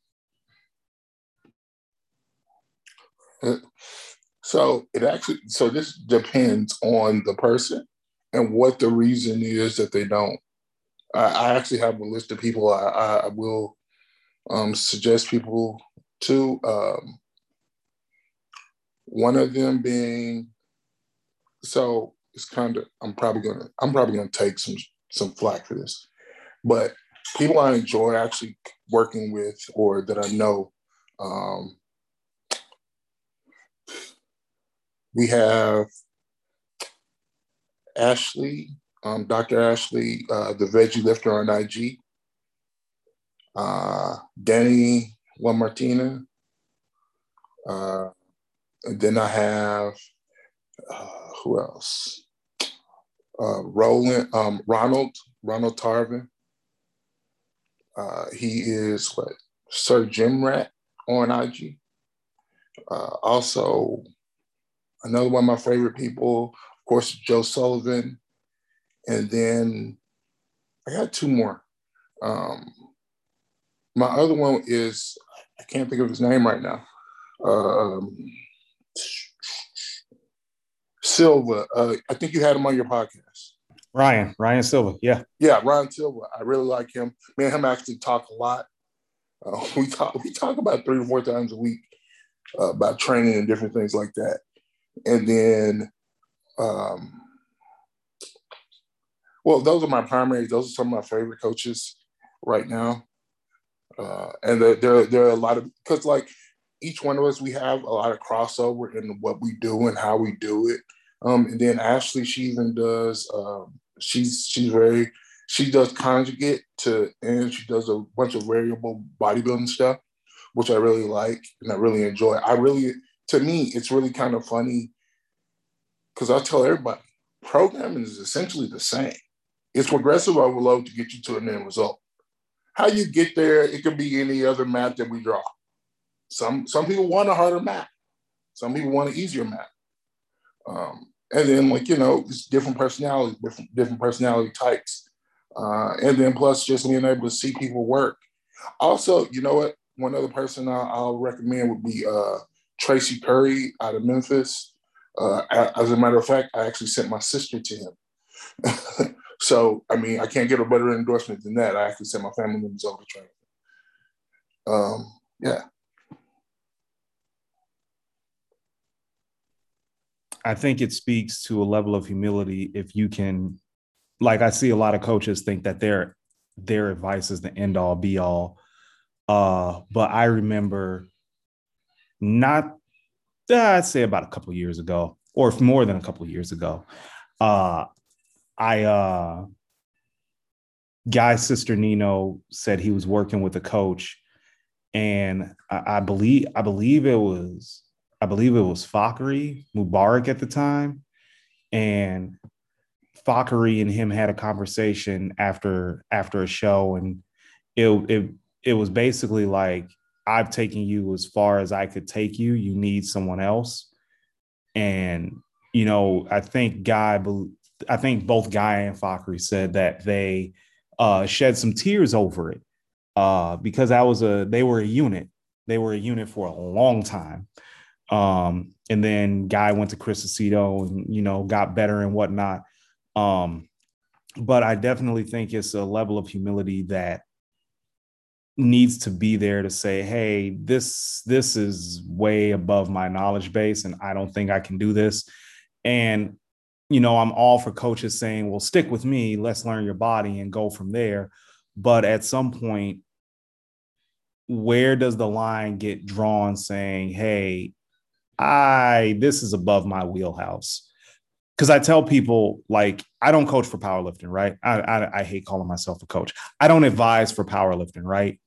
uh, so it actually so this depends on the person and what the reason is that they don't i, I actually have a list of people i, I will um, suggest people to um, one of them being so it's kind of I'm probably gonna I'm probably gonna take some some flack for this, but people I enjoy actually working with or that I know. Um, we have Ashley, um, Dr. Ashley, uh, the veggie lifter on IG. Uh, Danny Lamartina. Uh, and then I have uh, who else? uh, Roland, um, Ronald, Ronald Tarvin. Uh, he is what Sir Jim Rat on IG. Also, another one of my favorite people, of course, Joe Sullivan. And then I got two more. Um, my other one is, I can't think of his name right now. Um, Silva. Uh, I think you had him on your podcast. Ryan, Ryan Silva. Yeah. Yeah, Ryan Silva. I really like him. Me and him actually talk a lot. Uh, we talk we talk about three or four times a week uh, about training and different things like that. And then, um, well, those are my primary. Those are some of my favorite coaches right now. Uh, and there, there, are a lot of because like each one of us, we have a lot of crossover in what we do and how we do it. Um, and then Ashley, she even does. Um, she's she's very she does conjugate to, and she does a bunch of variable bodybuilding stuff, which I really like and I really enjoy. I really, to me, it's really kind of funny because I tell everybody, programming is essentially the same. It's progressive overload to get you to an end result. How you get there, it could be any other map that we draw. Some some people want a harder map. Some people want an easier map. Um, and then like you know, it's different personalities, different different personality types, uh, and then plus just being able to see people work. Also, you know what? One other person I'll, I'll recommend would be uh, Tracy Curry out of Memphis. Uh, as a matter of fact, I actually sent my sister to him. so, I mean, I can't get a better endorsement than that. I actually sent my family members over to um, yeah. I think it speaks to a level of humility if you can, like I see a lot of coaches think that their their advice is the end all be all. Uh, but I remember not I'd say about a couple years ago, or more than a couple years ago, uh, I uh, Guy Cisternino said he was working with a coach, and I, I believe I believe it was I believe it was Fakhri Mubarak at the time, and Fakhri and him had a conversation after after a show, and it it it was basically like I've taken you as far as I could take you. You need someone else. And, you know, I think Guy, I think both Guy and Fakhri said that they uh, shed some tears over it uh, because that was a, they were a unit. They were a unit for a long time. Um, and then Guy went to Chris Aceto and, you know, got better and whatnot. Um, but I definitely think it's a level of humility that needs to be there to say hey this this is way above my knowledge base and i don't think i can do this and you know i'm all for coaches saying well stick with me let's learn your body and go from there. But at some point where does the line get drawn saying hey i this is above my wheelhouse because i tell people like i don't coach for powerlifting right? I, I, I hate calling myself a coach. I don't advise for powerlifting right?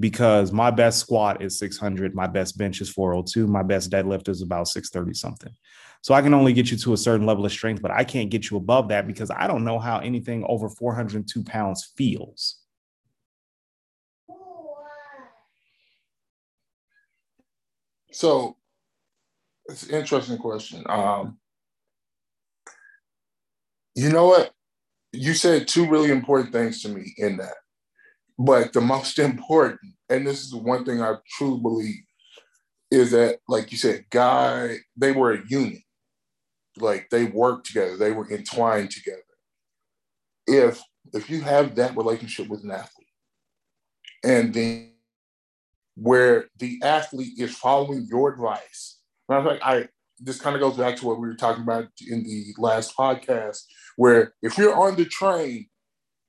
Because my best squat is 600, my best bench is 402, my best deadlift is about 630 something. So I can only get you to a certain level of strength, but I can't get you above that because I don't know how anything over 402 pounds feels. So it's an interesting question. Um, you know what? You said two really important things to me in that. But the most important, and this is the one thing I truly believe, is that, like you said, Guy, they were a unit. Like they worked together, they were entwined together. If if you have that relationship with an athlete, and then where the athlete is following your advice, matter of fact, I this kind of goes back to what we were talking about in the last podcast, where if you're on the train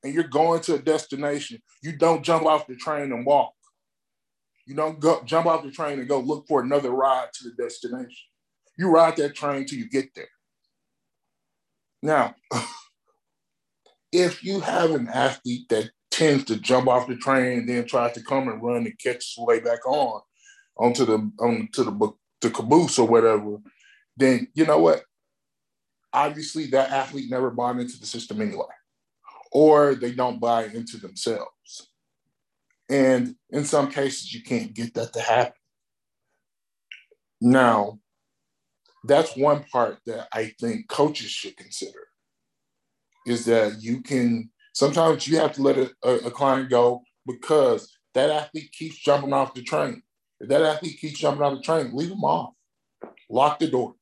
and you're going to a destination, you don't jump off the train and walk. You don't go jump off the train and go look for another ride to the destination. You ride that train till you get there. Now, if you have an athlete that tends to jump off the train and then tries to come and run and catch his way back on onto the onto the the caboose or whatever, then you know what? Obviously, that athlete never bought into the system anyway or they don't buy into themselves. And in some cases, you can't get that to happen. Now, that's one part that I think coaches should consider is that you can sometimes you have to let a, a, client go because that athlete keeps jumping off the train. If that athlete keeps jumping off the train, leave them off, lock the door.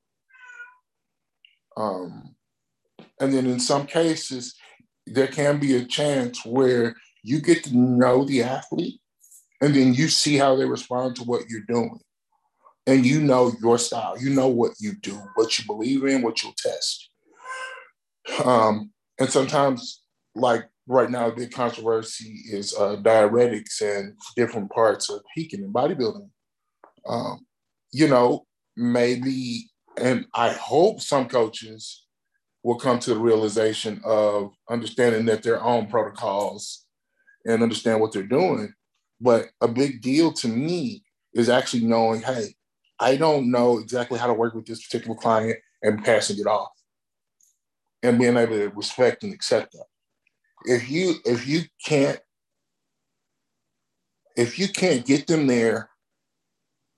Um, and then in some cases, there can be a chance where you get to know the athlete and then you see how they respond to what you're doing. And you know your style, you know what you do, what you believe in, what you'll test. Um, and sometimes, like right now, big controversy is uh, diuretics and different parts of peaking and bodybuilding. Um, you know, maybe, and I hope some coaches will come to the realization of understanding that their own protocols and understand what they're doing. But a big deal to me is actually knowing, hey, I don't know exactly how to work with this particular client and passing it off and being able to respect and accept that. If you if you can't if you can't get them there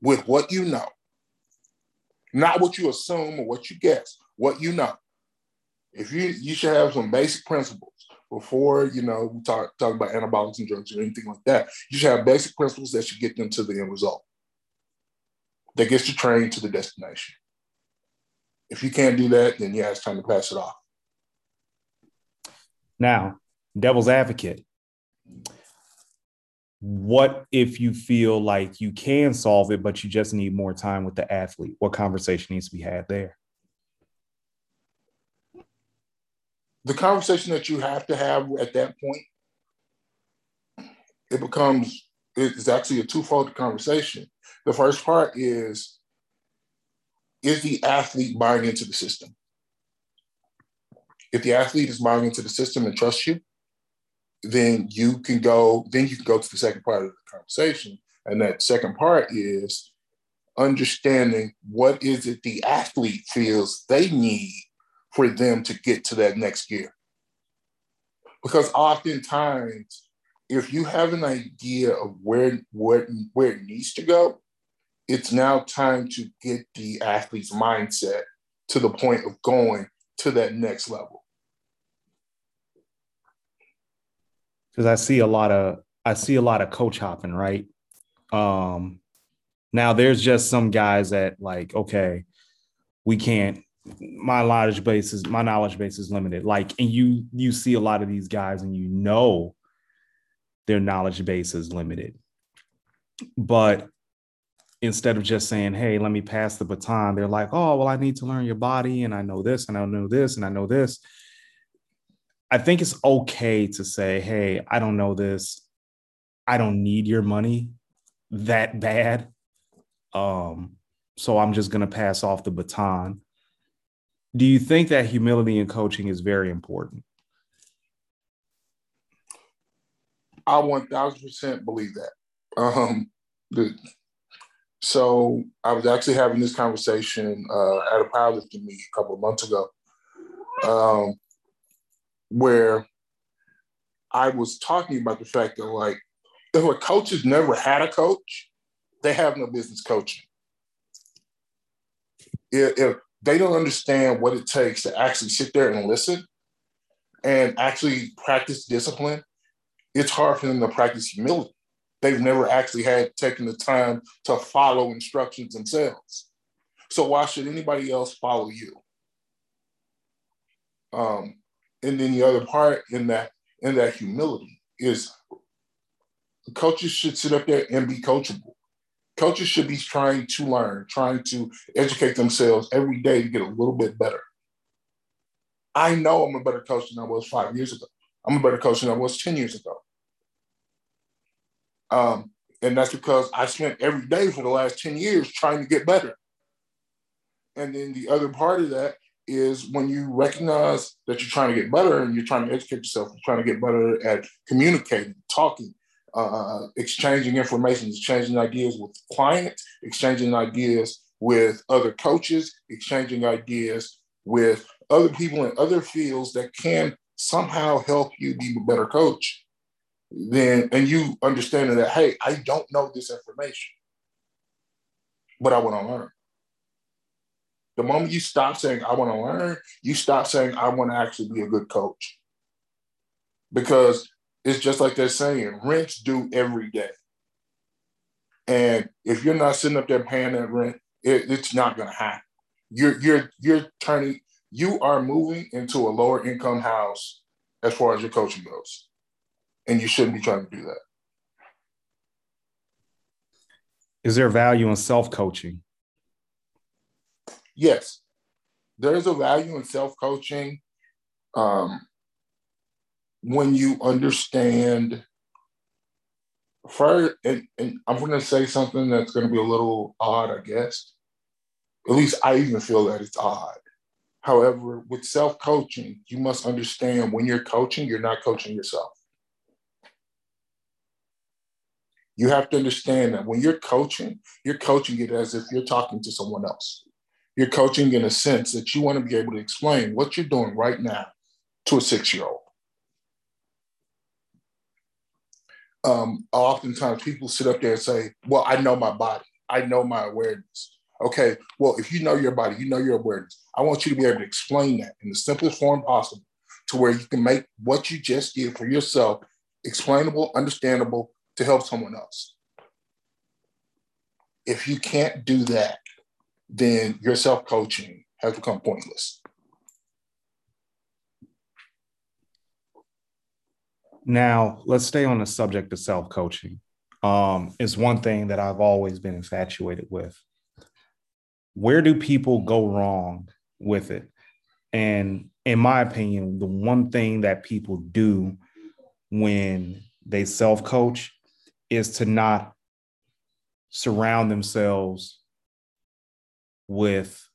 with what you know, not what you assume or what you guess, what you know, if you you should have some basic principles before you know we talk talk about anabolics and drugs or anything like that. You should have basic principles that should get them to the end result. That gets the train to the destination. If you can't do that, then yeah, it's time to pass it off. Now, devil's advocate. what if you feel like you can solve it, but you just need more time with the athlete? What conversation needs to be had there? The conversation that you have to have at that point, it becomes it's actually a twofold conversation. The first part is is the athlete buying into the system? If the athlete is buying into the system and trusts you, then you can go, then you can go to the second part of the conversation. And that second part is understanding what is it the athlete feels they need for them to get to that next gear. Because oftentimes, if you have an idea of where where where it needs to go, it's now time to get the athlete's mindset to the point of going to that next level. because I see a lot of I see a lot of coach hopping, right? Um now there's just some guys that like, okay, we can't my knowledge base is my knowledge base is limited. Like, and you you see a lot of these guys and you know their knowledge base is limited. But instead of just saying, hey, let me pass the baton, they're like, oh, well, I need to learn your body and I know this and I know this and I know this. I think it's okay to say, hey, I don't know this. I don't need your money that bad. Um, so I'm just going to pass off the baton. Do you think that humility in coaching is very important? I 1000% believe that. Um, the, so I was actually having this conversation uh, at a powerlifting meet a couple of months ago. Um, where I was talking about the fact that like if a coach has never had a coach, they have no business coaching. If, if they don't understand what it takes to actually sit there and listen and actually practice discipline, it's hard for them to practice humility. They've never actually had taken the time to follow instructions themselves. So why should anybody else follow you? Um, and then the other part in that in that humility is coaches should sit up there and be coachable. Coaches should be trying to learn, trying to educate themselves every day to get a little bit better. I know I'm a better coach than I was five years ago. I'm a better coach than I was 10 years ago. Um, and that's because I spent every day for the last 10 years trying to get better. And then the other part of that is when you recognize that you're trying to get better and you're trying to educate yourself, you're trying to get better at communicating, talking, uh, exchanging information, exchanging ideas with clients, exchanging ideas with other coaches, exchanging ideas with other people in other fields that can somehow help you be a better coach. Then, and you understanding that, hey, I don't know this information, but I want to learn. The moment you stop saying, I want to learn, you stop saying, I want to actually be a good coach. Because it's just like they're saying, rent's due every day. And if you're not sitting up there paying that rent, it, it's not going to happen. You're you're you're turning. You are moving into a lower income house as far as your coaching goes, and you shouldn't be trying to do that. Is there value in self coaching? yes, there is a value in self coaching um, when you understand. First, and, and I'm going to say something that's going to be a little odd, I guess. At least I even feel that it's odd. However, with self coaching, you must understand when you're coaching, you're not coaching yourself. You have to understand that when you're coaching, you're coaching it as if you're talking to someone else. You're coaching in a sense that you want to be able to explain what you're doing right now to a six year old. Um, oftentimes people sit up there and say, Well, I know my body, I know my awareness. Okay, well, if you know your body, you know your awareness. I want you to be able to explain that in the simplest form possible to where you can make what you just did for yourself explainable, understandable to help someone else. If you can't do that, then your self coaching has become pointless. Now, let's stay on the subject of self coaching. um, is one thing that I've always been infatuated with. Where do people go wrong with it? And in my opinion, the one thing that people do when they self coach is to not surround themselves with,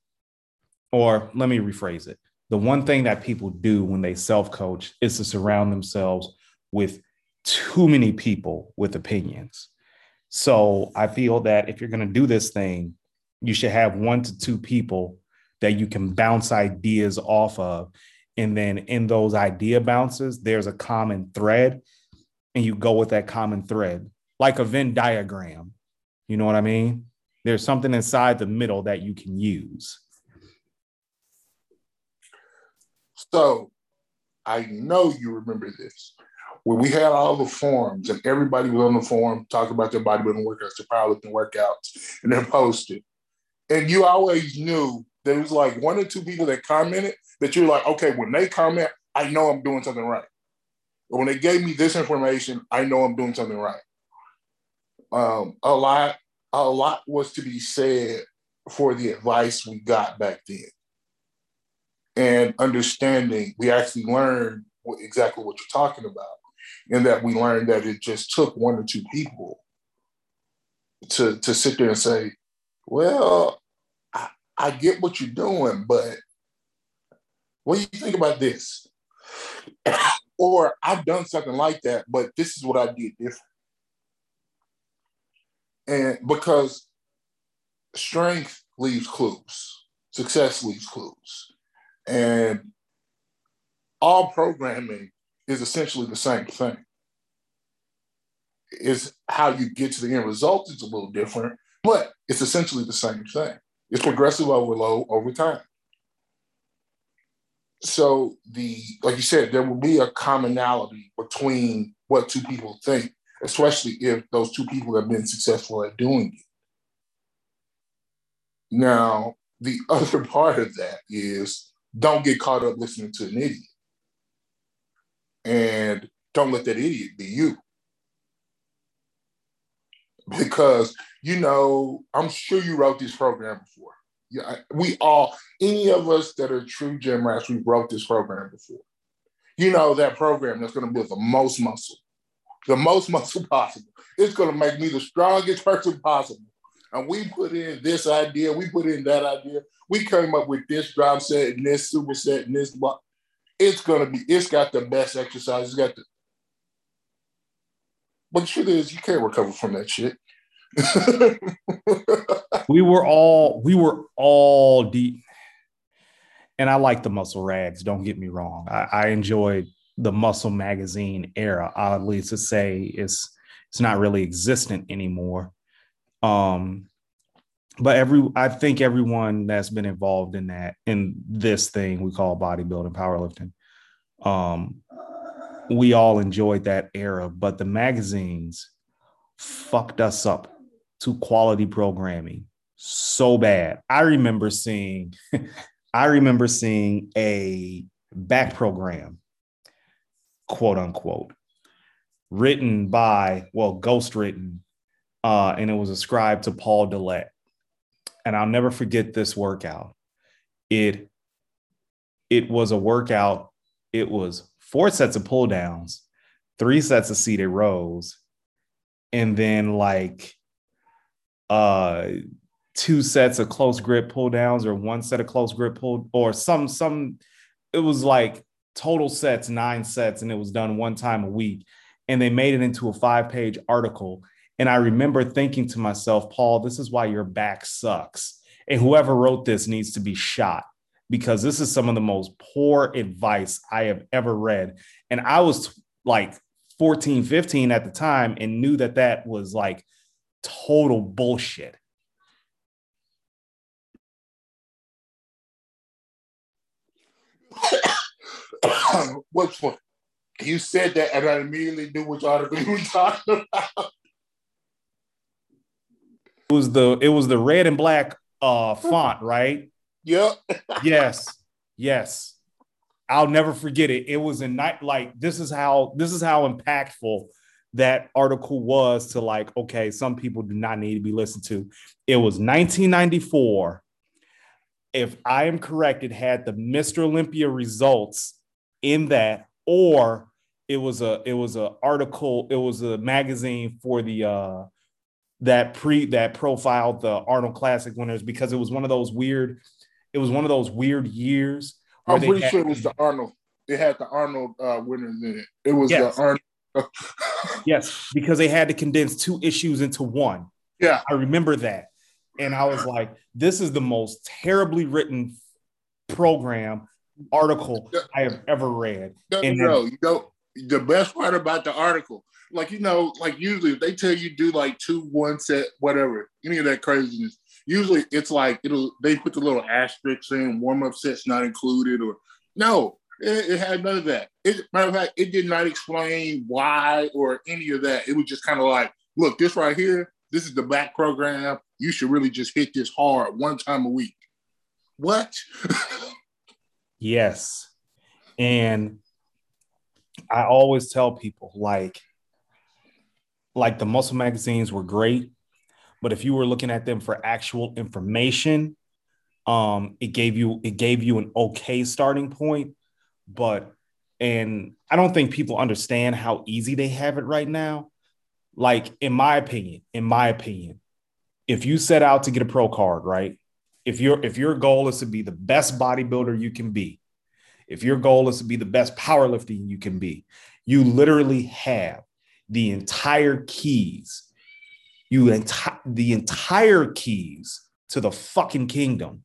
or let me rephrase it. The one thing that people do when they self coach is to surround themselves with too many people with opinions. So I feel that if you're going to do this thing, you should have one to two people that you can bounce ideas off of. And then in those idea bounces, there's a common thread, and you go with that common thread, like a Venn diagram. You know what I mean? There's something inside the middle that you can use. So I know you remember this where we had all the forums and everybody was on the forum talking about their bodybuilding workouts, their powerlifting workouts, and they're posted. And you always knew there was like one or two people that commented that you're like, okay, when they comment, I know I'm doing something right. But when they gave me this information, I know I'm doing something right. Um, a lot, a lot was to be said for the advice we got back then. And understanding, we actually learned what, exactly what you're talking about in that we learned that it just took one or two people to to sit there and say, well, I, I get what you're doing, but what do you think about this? or I've done something like that, but this is what I did different. And because strength leaves clues, success leaves clues. And all programming is essentially the same thing. Is how you get to the end result is a little different, but it's essentially the same thing. It's progressive overload over time. So the like you said, there will be a commonality between what two people think, especially if those two people have been successful at doing it. Now, the other part of that is don't get caught up listening to an idiot and don't let that idiot be you. Because, you know, I'm sure you wrote this program before. Yeah, we all, any of us that are true gym rats, we wrote this program before. You know that program that's going to build the most muscle, the most muscle possible. It's going to make me the strongest person possible. And we put in this idea, we put in that idea. We came up with this drop set and this superset and this it's gonna be, it's got the best exercise. It's got the but the truth is you can't recover from that shit. we were all we were all deep. And I like the muscle rags, don't get me wrong. I, I enjoyed the muscle magazine era, oddly to say, it's it's not really existent anymore. Um, but every I think everyone that's been involved in that in this thing we call bodybuilding, powerlifting, um, we all enjoyed that era. But the magazines fucked us up to quality programming so bad. I remember seeing, I remember seeing a back program, quote unquote, written by well, ghost written, uh, and it was ascribed to Paul Dillett and I'll never forget this workout. It it was a workout. It was four sets of pull downs, three sets of seated rows, and then like uh two sets of close grip pull downs or one set of close grip pull or some some it was like total sets nine sets and it was done one time a week and they made it into a five page article and I remember thinking to myself, Paul, this is why your back sucks. And whoever wrote this needs to be shot because this is some of the most poor advice I have ever read. And I was like 14, 15 at the time and knew that that was like total bullshit. What's funny? You said that, and I immediately knew which article you were talking about was the it was the red and black uh font, right? Yep. yes. Yes. I'll never forget it. It was a night like this is how this is how impactful that article was to like, okay, some people do not need to be listened to. It was 1994. If I am correct, it had the Mr. Olympia results in that, or it was a it was a article, it was a magazine for the uh that pre that profiled the Arnold Classic winners because it was one of those weird, it was one of those weird years. I'm pretty had, sure it was the Arnold. It had the Arnold uh, winners in it. It was yes. the Arnold yes, because they had to condense two issues into one. Yeah. I remember that. And I was like, this is the most terribly written program article I have ever read. No, and no, then, you know, the best part about the article, like you know, like usually if they tell you do like two one set, whatever, any of that craziness, usually it's like it'll they put the little asterisks in, warm up sets not included, or no, it, it, had none of that. It, matter of fact, it did not explain why or any of that. It was just kind of like, look, this right here, this is the back program. You should really just hit this hard one time a week. What? yes. And I always tell people like, like the muscle magazines were great, but if you were looking at them for actual information, um, it gave you it gave you an okay starting point but and I don't think people understand how easy they have it right now. Like in my opinion, in my opinion, if you set out to get a pro card, right? If your if your goal is to be the best bodybuilder you can be, if your goal is to be the best powerlifting you can be, you literally have the entire keys, you enti- the entire keys to the fucking kingdom,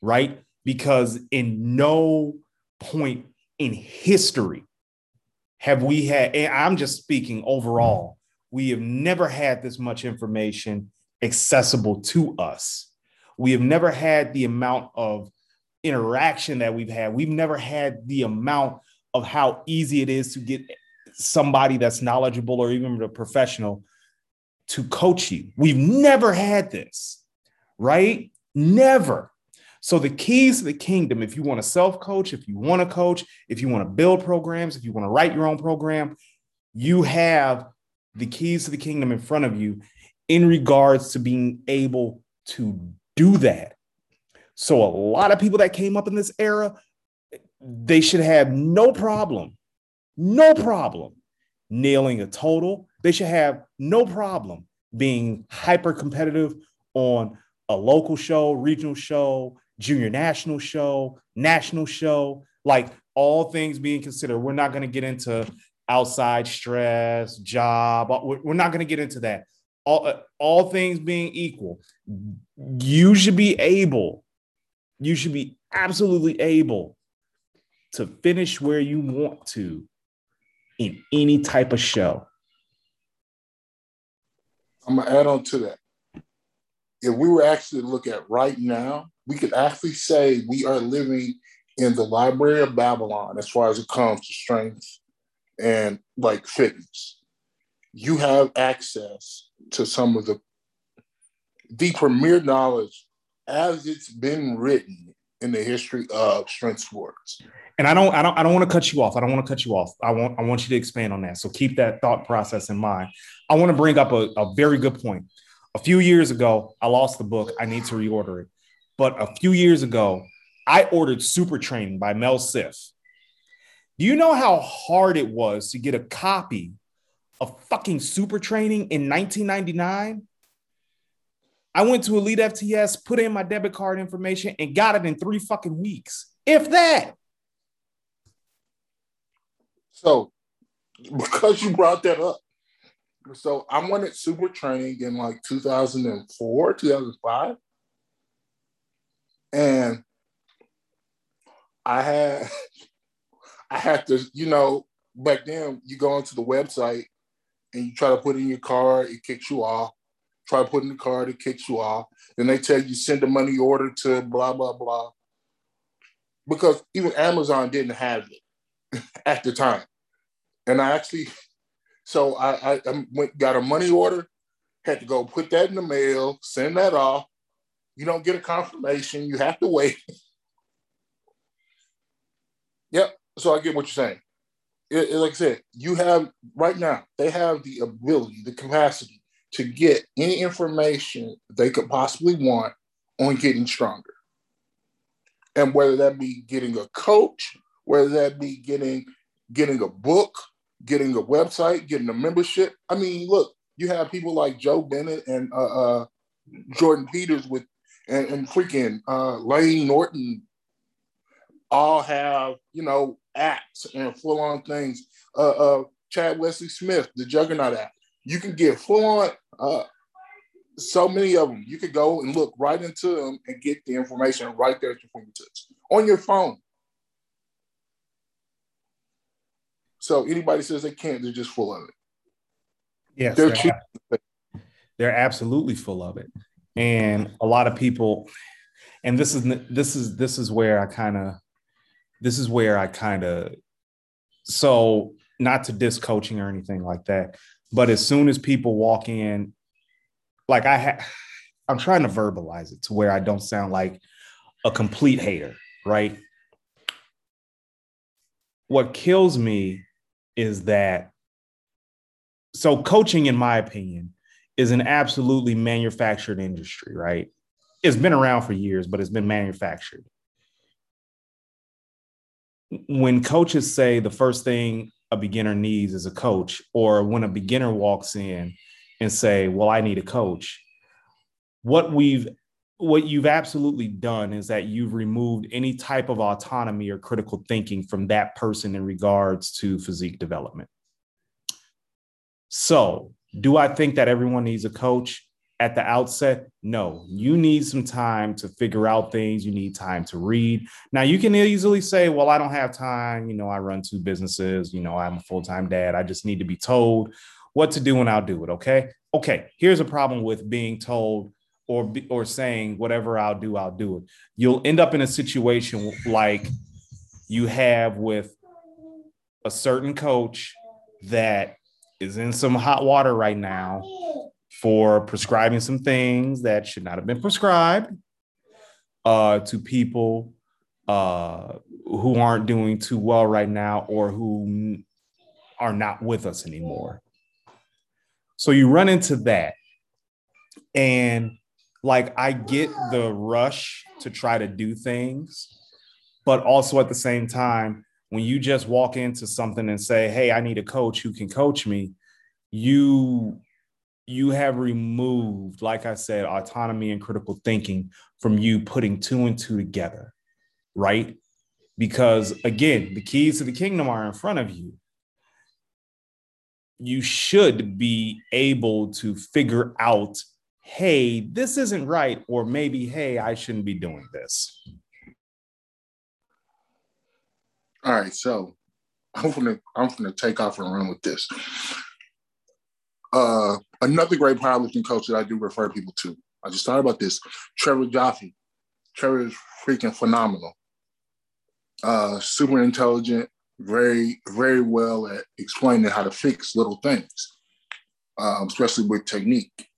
right? Because in no point in history have we had, and I'm just speaking overall, we have never had this much information accessible to us. We have never had the amount of interaction that we've had. We've never had the amount of how easy it is to get somebody that's knowledgeable or even a professional to coach you. We've never had this, right? Never. So the keys to the kingdom, if you want to self-coach, if you want to coach, if you want to build programs, if you want to write your own program, you have the keys to the kingdom in front of you in regards to being able to do that. So a lot of people that came up in this era, they should have no problem, no problem nailing a total. They should have no problem being hyper competitive on a local show, regional show, junior national show, national show, like all things being considered. We're not going to get into outside stress, job. We're not going to get into that. All, uh, all things being equal, you should be able, you should be absolutely able to finish where you want to in any type of show. I'm gonna add on to that. If we were actually to look at right now, we could actually say we are living in the library of Babylon as far as it comes to strength and like fitness. You have access to some of the the premier knowledge as it's been written in the history of strength sports. And I don't, I don't, I don't want to cut you off. I don't want to cut you off. I want, I want you to expand on that. So keep that thought process in mind. I want to bring up a, a very good point. A few years ago, I lost the book. I need to reorder it. But a few years ago, I ordered Super Training by Mel Siff. Do you know how hard it was to get a copy of fucking Super Training in 1999? I went to Elite FTS, put in my debit card information, and got it in three fucking weeks, if that. So, because you brought that up, so I went at Super Training in like 2004, 2005. And I had I had to, you know, back then you go onto the website and you try to put in your card, it kicks you off. Try to put in the card, it kicks you off. Then they tell you send a money order to blah blah blah. Because even Amazon didn't have it at the time. And I actually, so I, I, I went got a money order, had to go put that in the mail, send that off, you don't get a confirmation. You have to wait. yep. So I get what you're saying. It, it, like I said, you have right now, they have the ability, the capacity to get any information they could possibly want on getting stronger. And whether that be getting a coach, whether that be getting getting a book, getting a website, getting a membership. I mean, look, you have people like Joe Bennett and uh, uh, Jordan Peters with and, and freaking uh, Layne Norton all have you know apps and full on things. Uh, uh, Chad Wesley Smith, the Juggernaut app. You can get full on. Uh, so many of them. You could go and look right into them and get the information right there at your fingertips on your phone. So anybody says they can't, they're just full of it. Yes, they're, they're, they're absolutely full of it, and a lot of people. And this is this is this is where I kind of this is where I kind of so not to diss coaching or anything like that, but as soon as people walk in, like I have, I'm trying to verbalize it to where I don't sound like a complete hater, right? What kills me is that so coaching, in my opinion, is an absolutely manufactured industry, right? It's been around for years, but it's been manufactured when coaches say the first thing a beginner needs is a coach, or when a beginner walks in and say, "Well, I need a coach," what we've what you've absolutely done is that you've removed any type of autonomy or critical thinking from that person in regards to physique development. So, do I think that everyone needs a coach? At the outset, no, you need some time to figure out things. You need time to read. Now, you can easily say, well, I don't have time. You know, I run two businesses. You know, I'm a full time dad. I just need to be told what to do and I'll do it. Okay. Okay. Here's a problem with being told or, or saying whatever I'll do, I'll do it. You'll end up in a situation like you have with a certain coach that is in some hot water right now for prescribing some things that should not have been prescribed uh, to people uh, who aren't doing too well right now or who are not with us anymore. So you run into that. And like, I get the rush to try to do things, but also at the same time, when you just walk into something and say, Hey, I need a coach who can coach me, you you have removed, like I said, autonomy and critical thinking from you putting two and two together, right? Because again, the keys to the kingdom are in front of you. You should be able to figure out, hey, this isn't right, or maybe, hey, I shouldn't be doing this. All right, so I'm gonna I'm gonna take off and run with this. Uh, another great powerlifting coach that I do refer people to. I just thought about this. Trevor Jaffe. Trevor is freaking phenomenal. Uh, super intelligent, very, very well at explaining how to fix little things, um, especially with technique.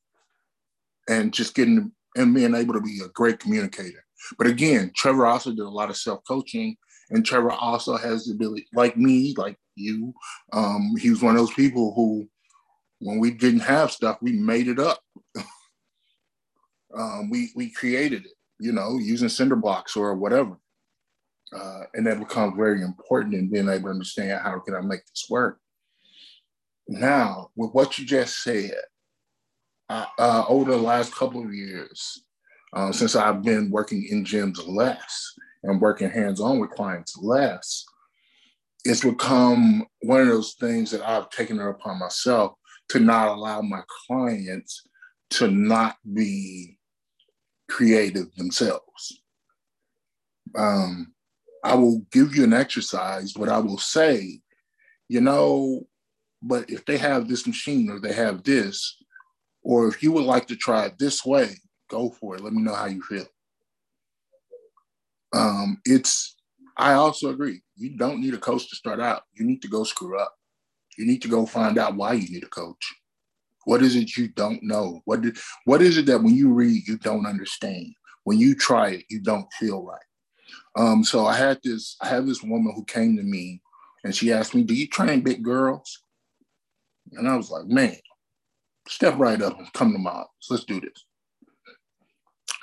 And just getting and being able to be a great communicator. But again, Trevor also did a lot of self-coaching, and Trevor also has the ability, like me, like you, um, he was one of those people who when we didn't have stuff, we made it up. um, we we created it, you know, using cinder blocks or whatever. Uh, and that becomes very important in being able to understand how can I make this work. Now, with what you just said, uh, over the last couple of years, uh, since I've been working in gyms less and working hands-on with clients less, it's become one of those things that I've taken it upon myself to not allow my clients to not be creative themselves. Um, I will give you an exercise, but I will say, you know, but if they have this machine or they have this, or if you would like to try it this way, go for it. Let me know how you feel. Um, it's, I also agree. You don't need a coach to start out. You need to go screw up. You need to go find out why you need a coach. What is it you don't know? What did, what is it that when you read you don't understand? When you try it, you don't feel right. Um, so I had this, I had this woman who came to me and she asked me, Do you train big girls? And I was like, Man, step right up and come to my office. Let's do this.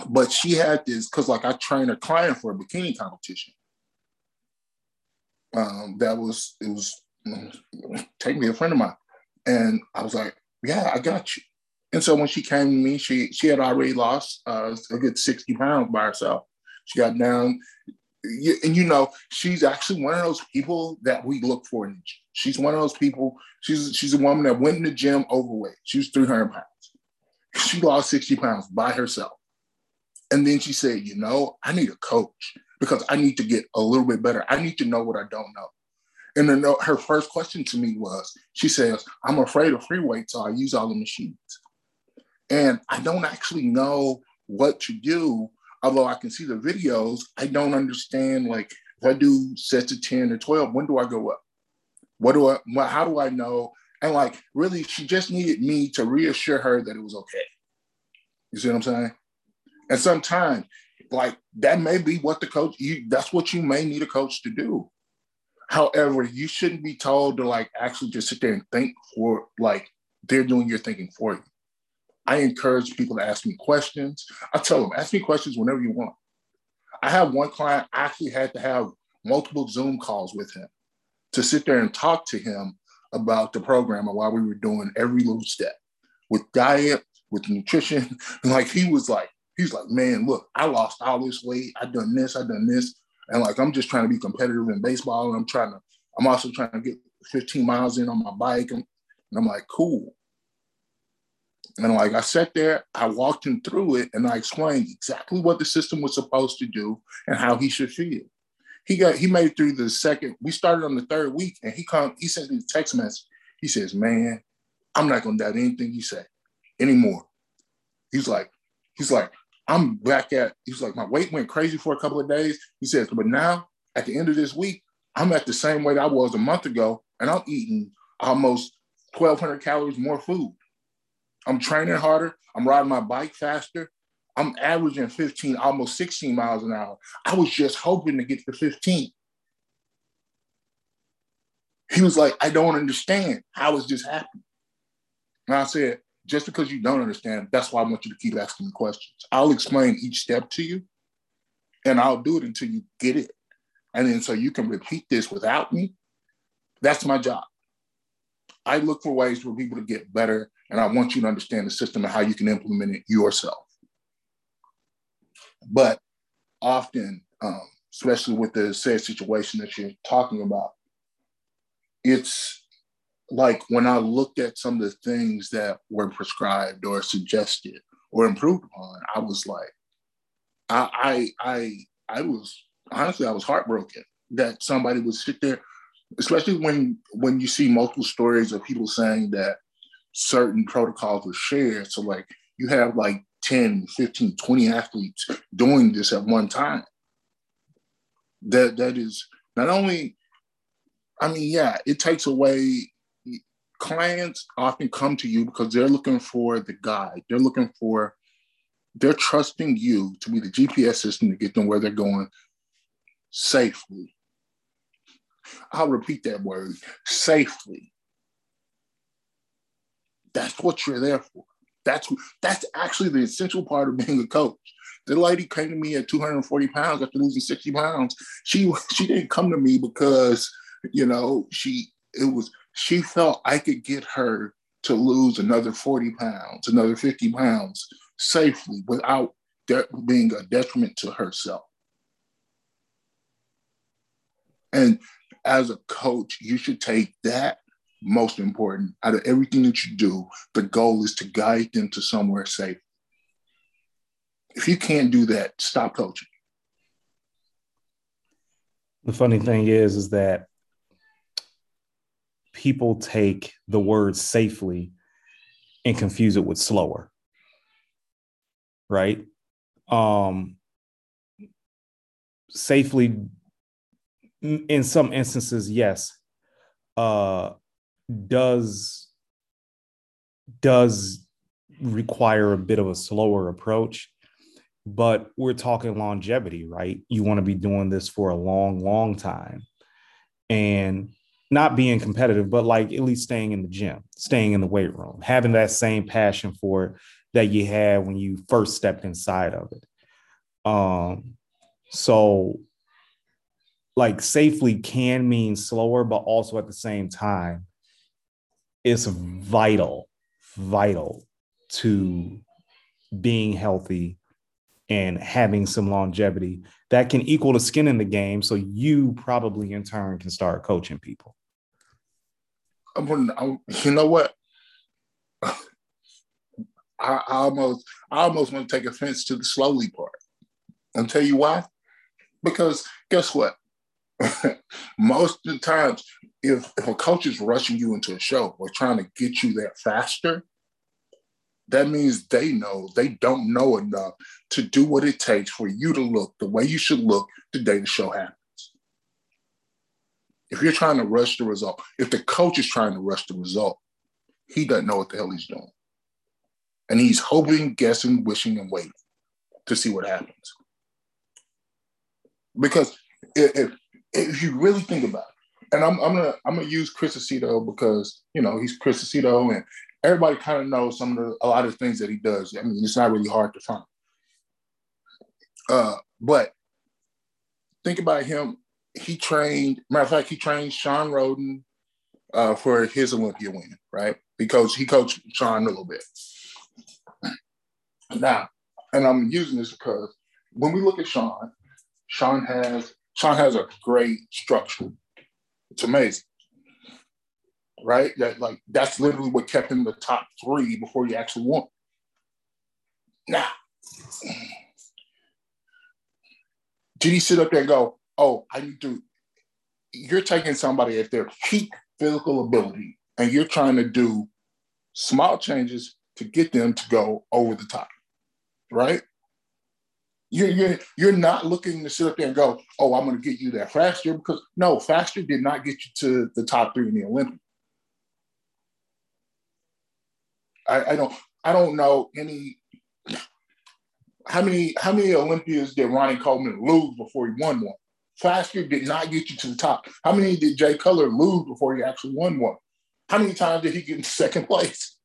But she had this because, like, I trained a client for a bikini competition. Um, that was it was take me a friend of mine, and I was like, "Yeah, I got you." And so when she came to me, she she had already lost uh, a good sixty pounds by herself. She got down, and you know, she's actually one of those people that we look for. In she's one of those people. She's she's a woman that went in the gym overweight. She was three hundred pounds. She lost sixty pounds by herself. And then she said, you know, I need a coach because I need to get a little bit better. I need to know what I don't know. And then her first question to me was, she says, I'm afraid of free weight, so I use all the machines. And I don't actually know what to do. Although I can see the videos, I don't understand like if I do sets of 10 or 12, when do I go up? What do I, how do I know? And like, really, she just needed me to reassure her that it was okay. You see what I'm saying? And sometimes, like that may be what the coach, you that's what you may need a coach to do. However, you shouldn't be told to like actually just sit there and think for like they're doing your thinking for you. I encourage people to ask me questions. I tell them, ask me questions whenever you want. I have one client, I actually had to have multiple Zoom calls with him to sit there and talk to him about the program and why we were doing every little step with diet, with nutrition. And like he was like, he's like, man, look, I lost all this weight. I done this, I done this. And like, I'm just trying to be competitive in baseball. And I'm trying to, I'm also trying to get 15 miles in on my bike. And, and I'm like, cool. And like I sat there, I walked him through it and I explained exactly what the system was supposed to do and how he should feel. He got he made it through the second. We started on the third week and he come, he sent me a text message. He says, Man, I'm not gonna doubt anything you say anymore. He's like, he's like, I'm back at, he's like, my weight went crazy for a couple of days. He says, but now at the end of this week, I'm at the same weight I was a month ago, and I'm eating almost 1,200 calories more food. I'm training harder. I'm riding my bike faster. I'm averaging 15, almost 16 miles an hour. I was just hoping to get to 15. He was like, I don't understand. How is this happening? And I said, just because you don't understand, that's why I want you to keep asking me questions. I'll explain each step to you and I'll do it until you get it. And then so you can repeat this without me. That's my job. I look for ways for people to get better, and I want you to understand the system and how you can implement it yourself. But often, um, especially with the said situation that you're talking about, it's like when I looked at some of the things that were prescribed or suggested or improved upon, I was like, I I I I was honestly I was heartbroken that somebody would sit there, especially when when you see multiple stories of people saying that certain protocols were shared. So like you have like 10, 15, 20 athletes doing this at one time. That that is not only I mean, yeah, it takes away clients often come to you because they're looking for the guide. They're looking for, they're trusting you to be the GPS system to get them where they're going safely. I'll repeat that word safely. That's what you're there for. That's that's actually the essential part of being a coach. The lady came to me at 240 pounds after losing 60 pounds. She she didn't come to me because you know she it was she felt I could get her to lose another 40 pounds, another 50 pounds safely without de- being a detriment to herself. And as a coach, you should take that most important out of everything that you do. The goal is to guide them to somewhere safe. If you can't do that, stop coaching. The funny thing is, is that people take the word safely and confuse it with slower. Right? Um safely in some instances yes uh does does require a bit of a slower approach but we're talking longevity right you want to be doing this for a long long time and not being competitive, but like at least staying in the gym, staying in the weight room, having that same passion for it that you had when you first stepped inside of it. Um, so like safely can mean slower, but also at the same time, it's vital, vital to being healthy and having some longevity that can equal the skin in the game. So you probably in turn can start coaching people. I'm gonna, you know what? I, I, almost, I almost want to take offense to the slowly part. I'll tell you why. Because guess what? Most of the times, if, if a coach is rushing you into a show or trying to get you there faster, that means they know they don't know enough to do what it takes for you to look the way you should look the day the show happens. If you're trying to rush the result, if the coach is trying to rush the result, he doesn't know what the hell he's doing. And he's hoping, guessing, wishing, and waiting to see what happens. Because if, if you really think about it, and I'm, I'm gonna I'm gonna use Chris Aceto because you know he's Chris Aceto and everybody kind of knows some of the, a lot of things that he does. I mean, it's not really hard to find. Uh, but think about him. He trained, matter of fact, he trained Shawn Rhoden uh, for his Olympia win, right? Because he coached Shawn a little bit. Now, and I'm using this because when we look at Shawn, Shawn has Shawn has a great structure. It's amazing right? That like that's literally what kept him the top three before he actually won. Now, did he sit up there and go, "Oh, I need to"? You're taking somebody at their peak physical ability, and you're trying to do small changes to get them to go over the top, right? You're, you're, you're not looking to sit up there and go, oh, I'm going to get you there faster because no, faster did not get you to the top three in the Olympics. I, I don't I don't know any how many how many Olympias did Ronnie Coleman lose before he won one? Faster did not get you to the top. How many did Jay Cutler lose before he actually won one? How many times did he get in second place?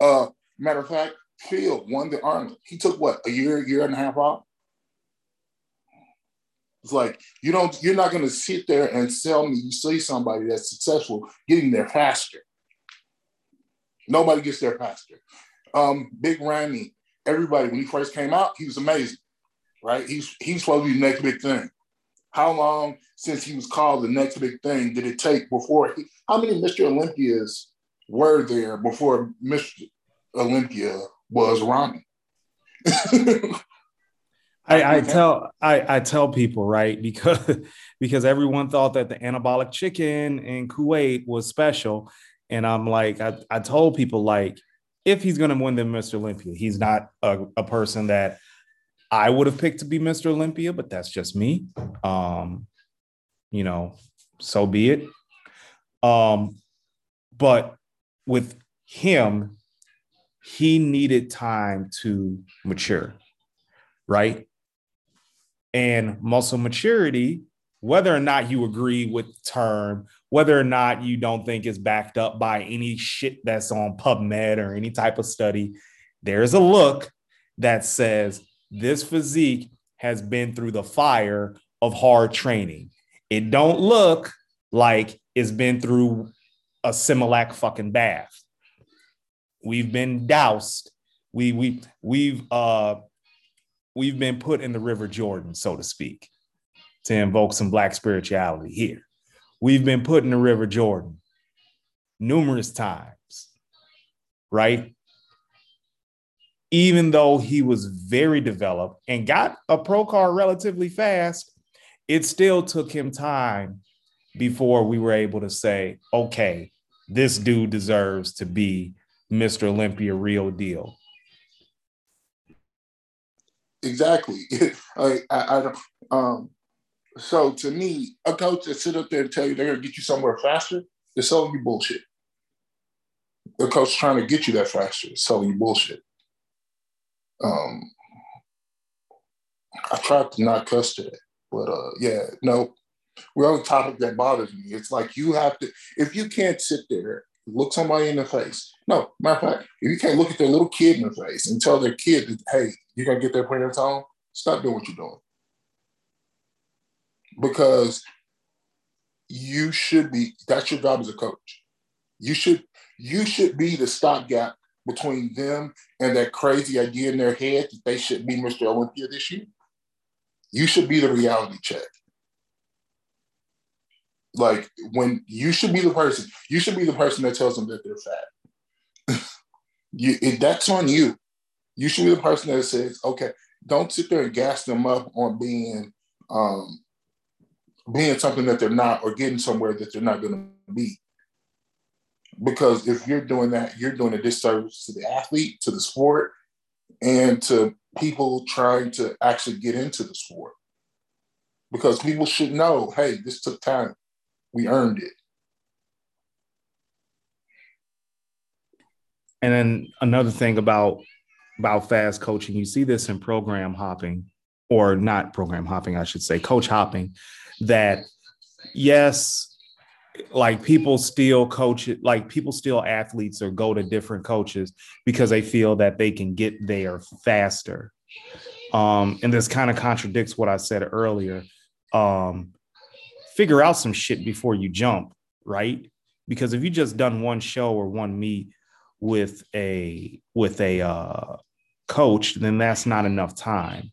Uh, matter of fact, Phil won the Arnold. He took what a year, year and a half off. It's like you don't you're not gonna sit there and sell me you see somebody that's successful getting there faster. Nobody gets there faster. Um, Big Ramy, everybody when he first came out, he was amazing, right? He's he's supposed to be the next big thing. How long since he was called the next big thing did it take before he, how many Mr. Olympias were there before Mr. Olympia was Ronnie? I, I tell I, I tell people right because because everyone thought that the anabolic chicken in Kuwait was special, and I'm like I, I told people like if he's going to win the Mr. Olympia, he's not a, a person that I would have picked to be Mr. Olympia, but that's just me. Um, you know, so be it. Um, but with him, he needed time to mature, right? and muscle maturity, whether or not you agree with the term, whether or not you don't think it's backed up by any shit that's on PubMed or any type of study, there's a look that says this physique has been through the fire of hard training. It don't look like it's been through a Similac fucking bath. We've been doused. We we we've uh we've been put in the River Jordan, so to speak, to invoke some Black spirituality here. We've been put in the River Jordan numerous times, right? Even though he was very developed and got a pro car relatively fast, it still took him time before we were able to say, okay, this dude deserves to be Mr. Olympia real deal. Exactly. I, I, I don't. Um, so to me, a coach that sit up there and tell you they're gonna get you somewhere faster, they're selling you bullshit. The coach trying to get you that faster, is selling you bullshit. Um, I tried to not cuss today, But uh, yeah, no, we're on a topic that bothers me. It's like you have to, if you can't sit there, look somebody in the face. No, matter of fact, if you can't look at their little kid in the face and tell their kid that, hey, you're gonna get their parents home, stop doing what you're doing. Because you should be, that's your job as a coach. You should, you should be the stopgap between them and that crazy idea in their head that they should be Mr. Olympia this year. You should be the reality check. Like when you should be the person, you should be the person that tells them that they're fat. you, that's on you. You should be the person that says, okay, don't sit there and gas them up on being um, being something that they're not or getting somewhere that they're not going to be. Because if you're doing that, you're doing a disservice to the athlete, to the sport, and to people trying to actually get into the sport. Because people should know, hey, this took time. We earned it. And then another thing about about fast coaching, you see this in program hopping, or not program hopping, I should say, coach hopping, that yes, like people still coach it, like people still athletes or go to different coaches because they feel that they can get there faster. Um, and this kind of contradicts what I said earlier. Um, figure out some shit before you jump, right? Because if you just done one show or one meet with a with a uh, coach, then that's not enough time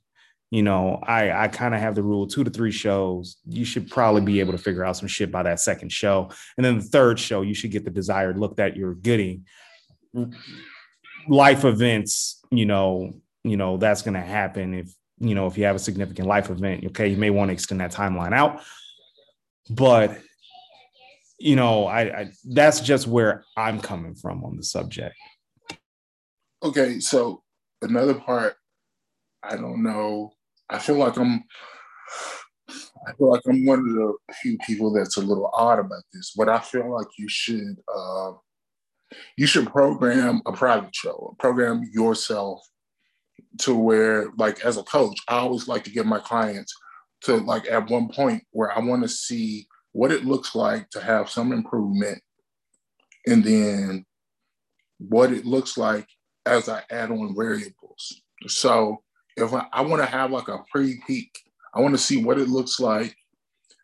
you know, I I kind of have the rule two to three shows. You should probably be able to figure out some shit by that second show, and then the third show, you should get the desired look that you're getting. Life events, you know, you know that's going to happen if you know if you have a significant life event. Okay, you may want to extend that timeline out, but you know, I, I that's just where I'm coming from on the subject. Okay, so another part I don't know I feel like I'm I feel like I'm one of the few people that's a little odd about this, but I feel like you should uh, you should program a private show, program yourself to where, like, as a coach, I always like to get my clients to like at one point where I want to see what it looks like to have some improvement, and then what it looks like as I add on variables. So if I, I want to have like a pre-peak, I want to see what it looks like.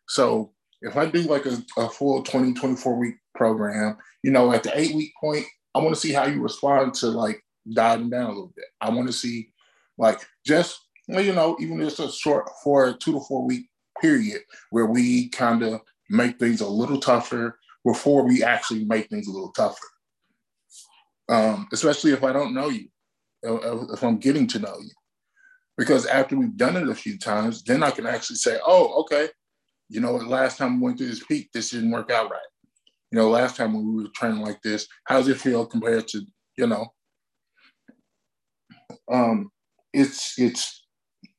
So if I do like a, a full 20, 24 week program, you know, at the eight week point, I want to see how you respond to like diving down a little bit. I want to see like just, you know, even just a short for a two to four week period where we kind of make things a little tougher before we actually make things a little tougher. Um, especially if I don't know you, if I'm getting to know you. Because after we've done it a few times, then I can actually say, oh, okay, you know, last time we went through this peak, this didn't work out right. You know, last time when we were training like this, how does it feel compared to, you know, um, it's it's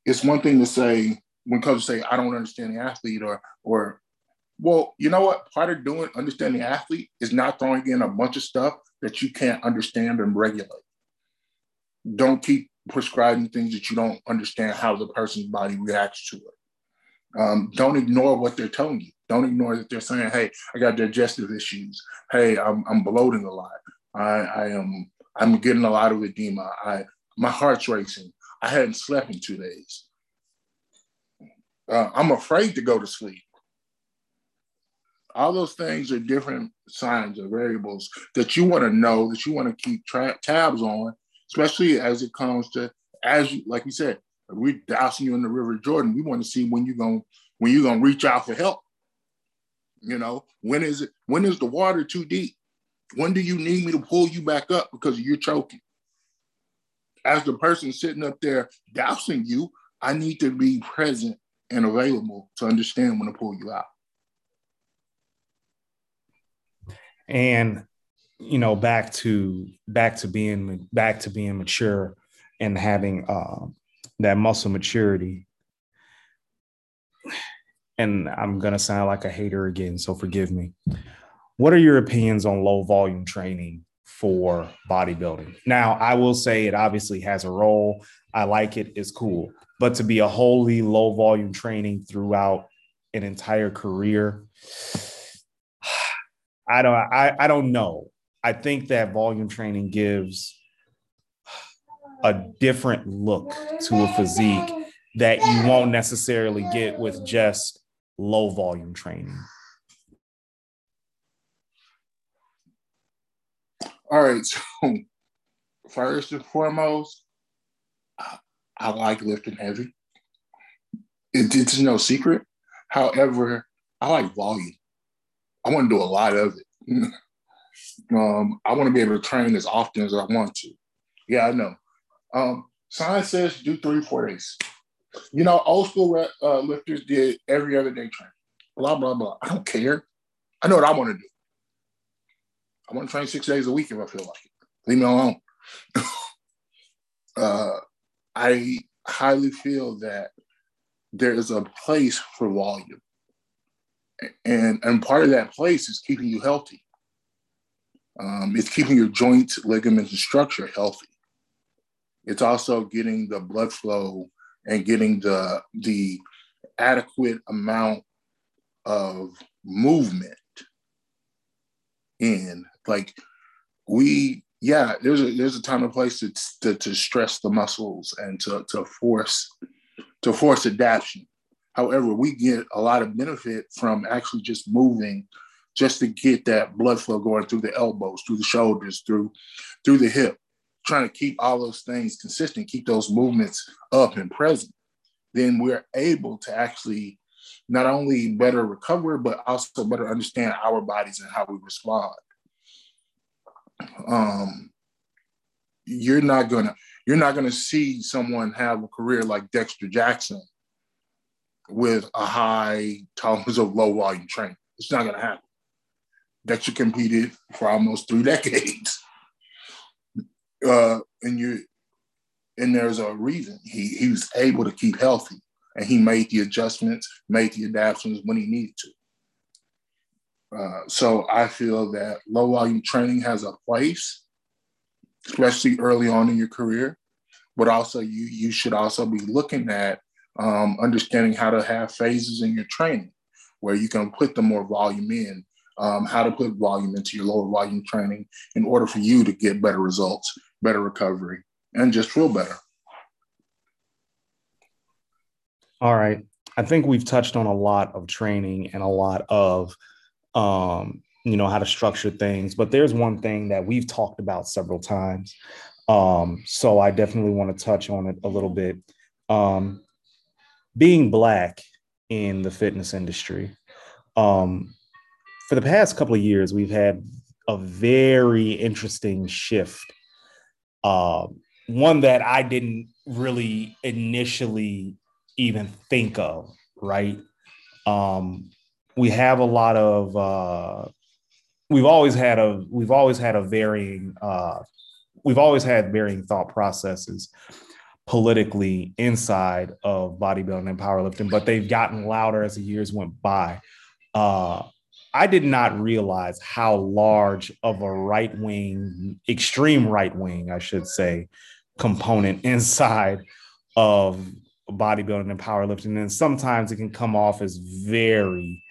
it's one thing to say when coaches say I don't understand the athlete or or well, you know what? Part of doing understanding athlete is not throwing in a bunch of stuff that you can't understand and regulate. Don't keep prescribing things that you don't understand how the person's body reacts to it. Um, don't ignore what they're telling you. Don't ignore that they're saying, "Hey, I got digestive issues. Hey, I'm, I'm bloating a lot. I, I am I'm getting a lot of edema. I my heart's racing. I hadn't slept in two days. Uh, I'm afraid to go to sleep. All those things are different signs or variables that you want to know, that you want to keep tra- tabs on, especially as it comes to as you like we said, we're dousing you in the River Jordan. We want to see when you're gonna when you're gonna reach out for help. You know, when is it when is the water too deep? When do you need me to pull you back up because you're choking? As the person sitting up there dousing you, I need to be present and available to understand when to pull you out. And you know back to back to being back to being mature and having uh, that muscle maturity. And i'm going to sound like a hater again so forgive me. What are your opinions on low volume training for bodybuilding? Now i will say it obviously has a role. I like it. It's cool. But to be a wholly low volume training throughout an entire career, I don't I, I don't know. I think that volume training gives a different look to a physique that you won't necessarily get with just low volume training. All right. So, first and foremost, I, I like lifting heavy. It, it's no secret. However, I like volume. I want to do a lot of it. um, I want to be able to train as often as I want to. Yeah, I know. Um, science says do three, four days. You know, old school uh, lifters did every other day training. Blah blah blah. I don't care. I know what I want to do. I want to train six days a week if I feel like it. Leave me alone. uh, I highly feel that there is a place for volume, and and part of that place is keeping you healthy. Um, it's keeping your joints, ligaments, and structure healthy. It's also getting the blood flow and getting the the adequate amount of movement in. Like we, yeah, there's a there's a time and place to, to, to stress the muscles and to, to force to force adaptation. However, we get a lot of benefit from actually just moving just to get that blood flow going through the elbows, through the shoulders, through through the hip trying to keep all those things consistent, keep those movements up and present, then we're able to actually not only better recover, but also better understand our bodies and how we respond. Um, you're not gonna you're not gonna see someone have a career like Dexter Jackson with a high tolerance of low volume training. It's not gonna happen. Dexter competed for almost three decades uh, and you and there's a reason he he was able to keep healthy and he made the adjustments, made the adaptations when he needed to. Uh, so I feel that low volume training has a place, especially early on in your career. But also, you you should also be looking at um, understanding how to have phases in your training, where you can put the more volume in um, how to put volume into your lower volume training in order for you to get better results, better recovery, and just feel better. All right. I think we've touched on a lot of training and a lot of, um, you know, how to structure things. But there's one thing that we've talked about several times. Um, so I definitely want to touch on it a little bit. Um, being Black in the fitness industry, um, for the past couple of years, we've had a very interesting shift. Uh, one that I didn't really initially even think of, right? Um, we have a lot of uh, we've always had a we've always had a varying uh, we've always had varying thought processes politically inside of bodybuilding and powerlifting, but they've gotten louder as the years went by. Uh, I did not realize how large of a right wing, extreme right wing, I should say, component inside of bodybuilding and powerlifting. And sometimes it can come off as very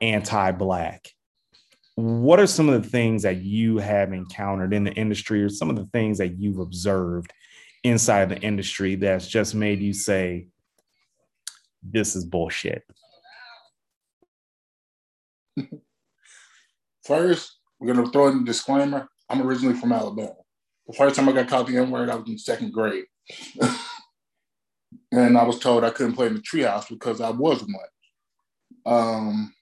anti Black. What are some of the things that you have encountered in the industry, or some of the things that you've observed inside the industry that's just made you say, this is bullshit? First, we're gonna throw in a disclaimer. I'm originally from Alabama. The first time I got called the N word, I was in second grade, and I was told I couldn't play in the treehouse because I was one. Um,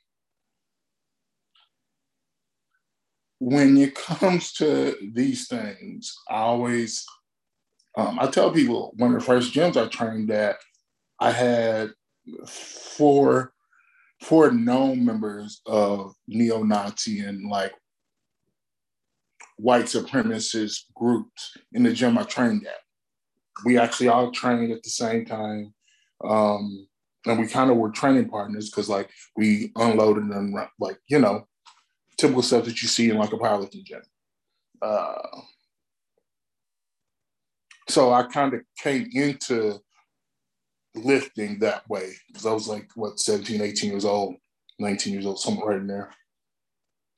when it comes to these things, I always um, I tell people one of the first gyms I trained at, I had four four known members of neo-Nazi and like white supremacist groups in the gym I trained at. We actually all trained at the same time. Um, and we kind of were training partners because like we unloaded and like, you know, typical stuff that you see in like a powerlifting gym. Uh, so I kind of came into lifting that way because I was like, what, 17, 18 years old, 19 years old, somewhere right in there.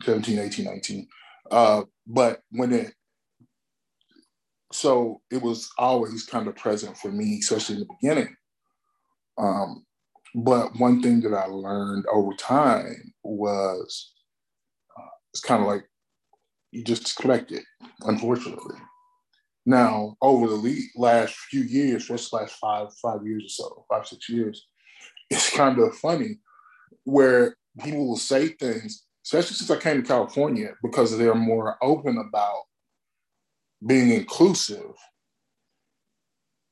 17, 18, 19. Uh, but when it, so it was always kind of present for me, especially in the beginning. Um, but one thing that I learned over time was uh, it's kind of like you just collect it, unfortunately. Now, over the last few years, just last five five years or so, five six years, it's kind of funny where people will say things, especially since I came to California, because they're more open about being inclusive.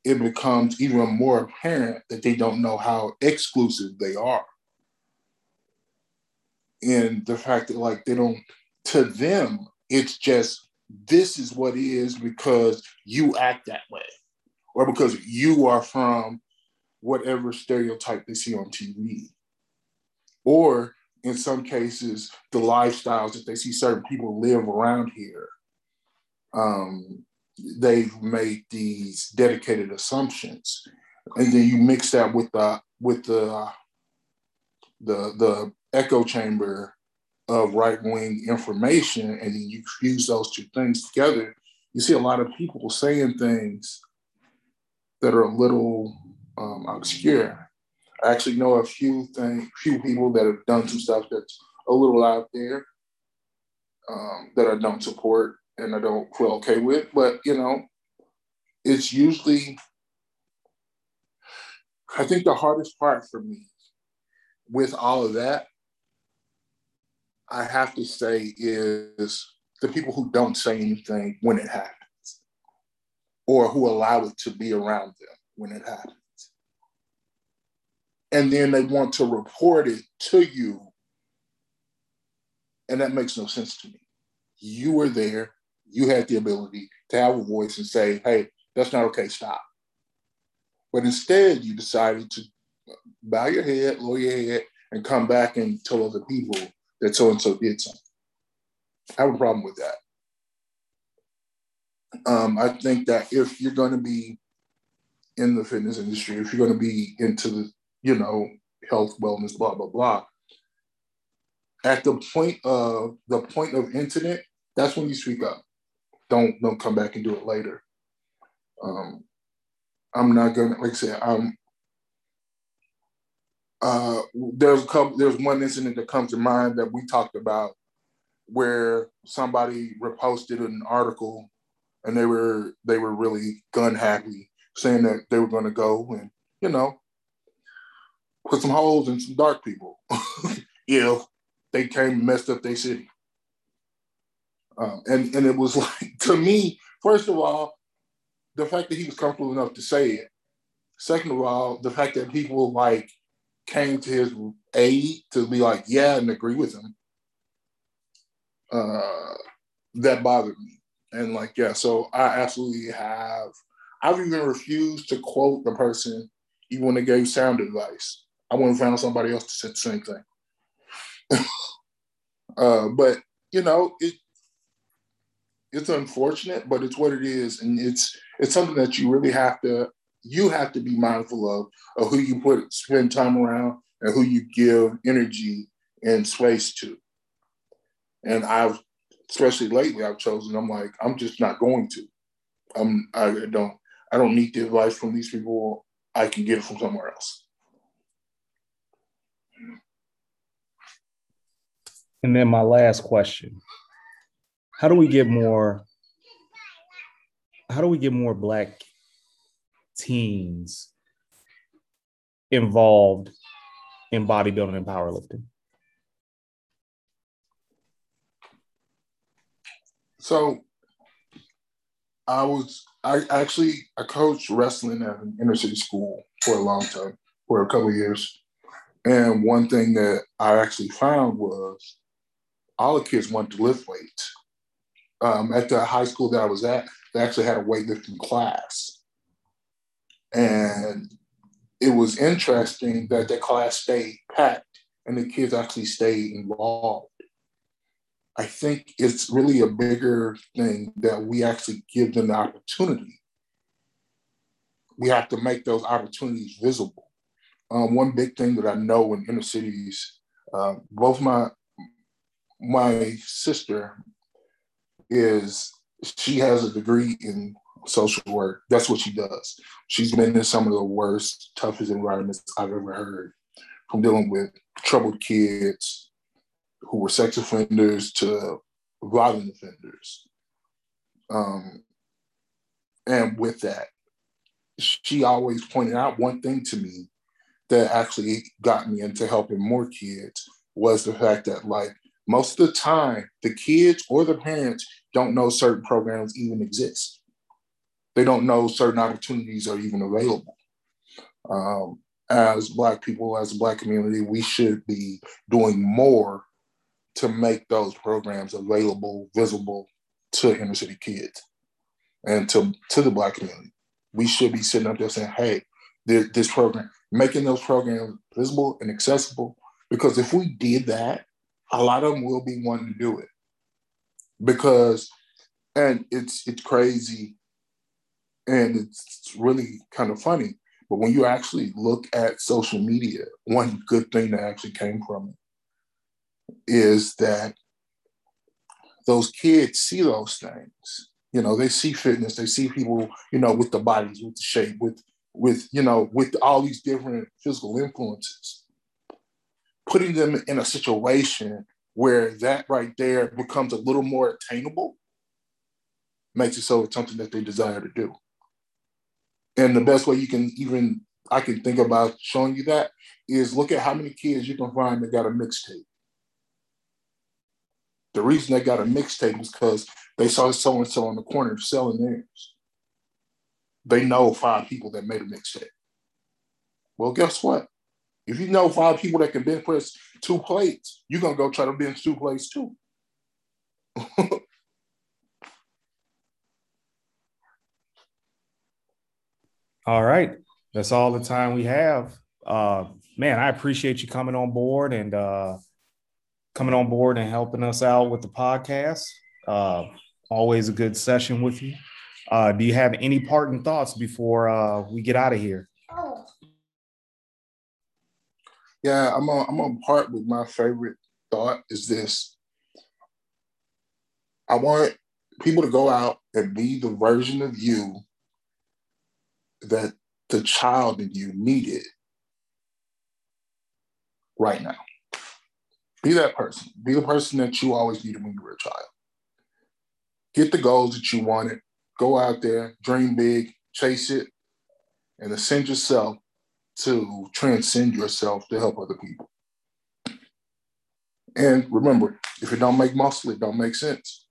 It becomes even more apparent that they don't know how exclusive they are. And the fact that, like, they don't, to them, it's just this is what is because you act that way or because you are from whatever stereotype they see on TV. Or in some cases, the lifestyles that they see certain people live around here. Um, they've made these dedicated assumptions. And then you mix that with the with the the the echo chamber of right wing information, and then you fuse those two things together, you see a lot of people saying things that are a little um, obscure. I actually know a few things, few people that have done some stuff that's a little out there um, that I don't support and I don't feel okay with. But you know, it's usually I think the hardest part for me with all of that I have to say is the people who don't say anything when it happens or who allow it to be around them when it happens. And then they want to report it to you. And that makes no sense to me. You were there, you had the ability to have a voice and say, hey, that's not okay, stop. But instead, you decided to bow your head, lower your head, and come back and tell other people that so and so did something. I have a problem with that. Um, I think that if you're going to be in the fitness industry, if you're going to be into the, you know, health, wellness, blah, blah, blah, at the point of the point of incident, that's when you speak up. Don't don't come back and do it later. Um, I'm not gonna like I said, I'm uh, there's a couple. There's one incident that comes to mind that we talked about, where somebody reposted an article, and they were they were really gun happy, saying that they were going to go and you know put some holes in some dark people if they came and messed up their city. Um, and and it was like to me, first of all, the fact that he was comfortable enough to say it. Second of all, the fact that people like came to his aid to be like, yeah, and agree with him, uh, that bothered me. And like, yeah, so I absolutely have. I've even refused to quote the person even when they gave sound advice. I went and found somebody else to say the same thing. uh, but you know, it it's unfortunate, but it's what it is, and it's it's something that you really have to you have to be mindful of, of who you put spend time around and who you give energy and space to. And I've, especially lately, I've chosen. I'm like, I'm just not going to. I'm. I don't. I don't need the advice from these people. I can get it from somewhere else. And then my last question: How do we get more? How do we get more Black teens involved in bodybuilding and powerlifting? So I was I actually I coached wrestling at an inner city school for a long time, for a couple years. And one thing that I actually found was all the kids wanted to lift weights. Um, at the high school that I was at, they actually had a weightlifting class. And it was interesting that the class stayed packed and the kids actually stayed involved. I think it's really a bigger thing that we actually give them the opportunity we have to make those opportunities visible. Um, one big thing that I know in inner cities, uh, both my my sister is she has a degree in social work. That's what she does. She's been in some of the worst, toughest environments I've ever heard, from dealing with troubled kids who were sex offenders to violent offenders. Um, and with that, she always pointed out one thing to me that actually got me into helping more kids was the fact that like most of the time the kids or the parents don't know certain programs even exist they don't know certain opportunities are even available um, as black people as a black community we should be doing more to make those programs available visible to inner city kids and to, to the black community we should be sitting up there saying hey this program making those programs visible and accessible. Because if we did that, a lot of them will be wanting to do it. Because, and it's it's crazy, and it's really kind of funny. But when you actually look at social media, one good thing that actually came from it is that those kids see those things. You know, they see fitness, they see people, you know, with the bodies, with the shape, with with you know with all these different physical influences putting them in a situation where that right there becomes a little more attainable makes it so it's something that they desire to do and the best way you can even i can think about showing you that is look at how many kids you can find that got a mixtape the reason they got a mixtape is because they saw so and so on the corner selling theirs they know five people that made a mixtape. Well, guess what? If you know five people that can bench press two plates, you're gonna go try to bench two plates too. all right. That's all the time we have. Uh, man, I appreciate you coming on board and uh, coming on board and helping us out with the podcast. Uh, always a good session with you. Uh, do you have any parting thoughts before uh, we get out of here? Yeah, I'm on, I'm on part with my favorite thought is this. I want people to go out and be the version of you that the child in you needed right now. Be that person. Be the person that you always needed when you were a child. Get the goals that you wanted go out there, dream big, chase it, and ascend yourself to transcend yourself to help other people. And remember, if it don't make muscle, it don't make sense.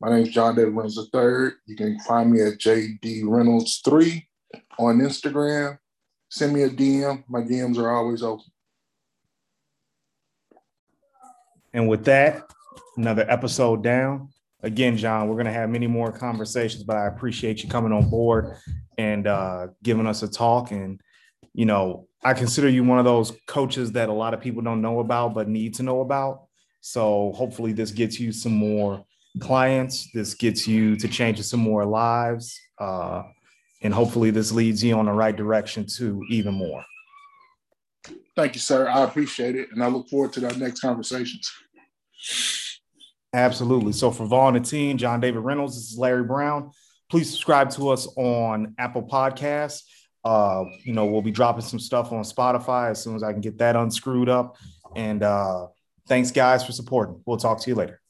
My name is John David Reynolds III. You can find me at JD Reynolds 3 on Instagram. Send me a DM. My DMs are always open. And with that, another episode down again, John, we're going to have many more conversations, but I appreciate you coming on board and uh, giving us a talk. And, you know, I consider you one of those coaches that a lot of people don't know about, but need to know about. So hopefully this gets you some more clients. This gets you to change some more lives. Uh, and hopefully this leads you on the right direction to even more. Thank you, sir. I appreciate it. And I look forward to our next conversations. Absolutely. So for Vaughn and team, John David Reynolds, this is Larry Brown. Please subscribe to us on Apple Podcasts. Uh, you know, we'll be dropping some stuff on Spotify as soon as I can get that unscrewed up. And uh, thanks, guys, for supporting. We'll talk to you later.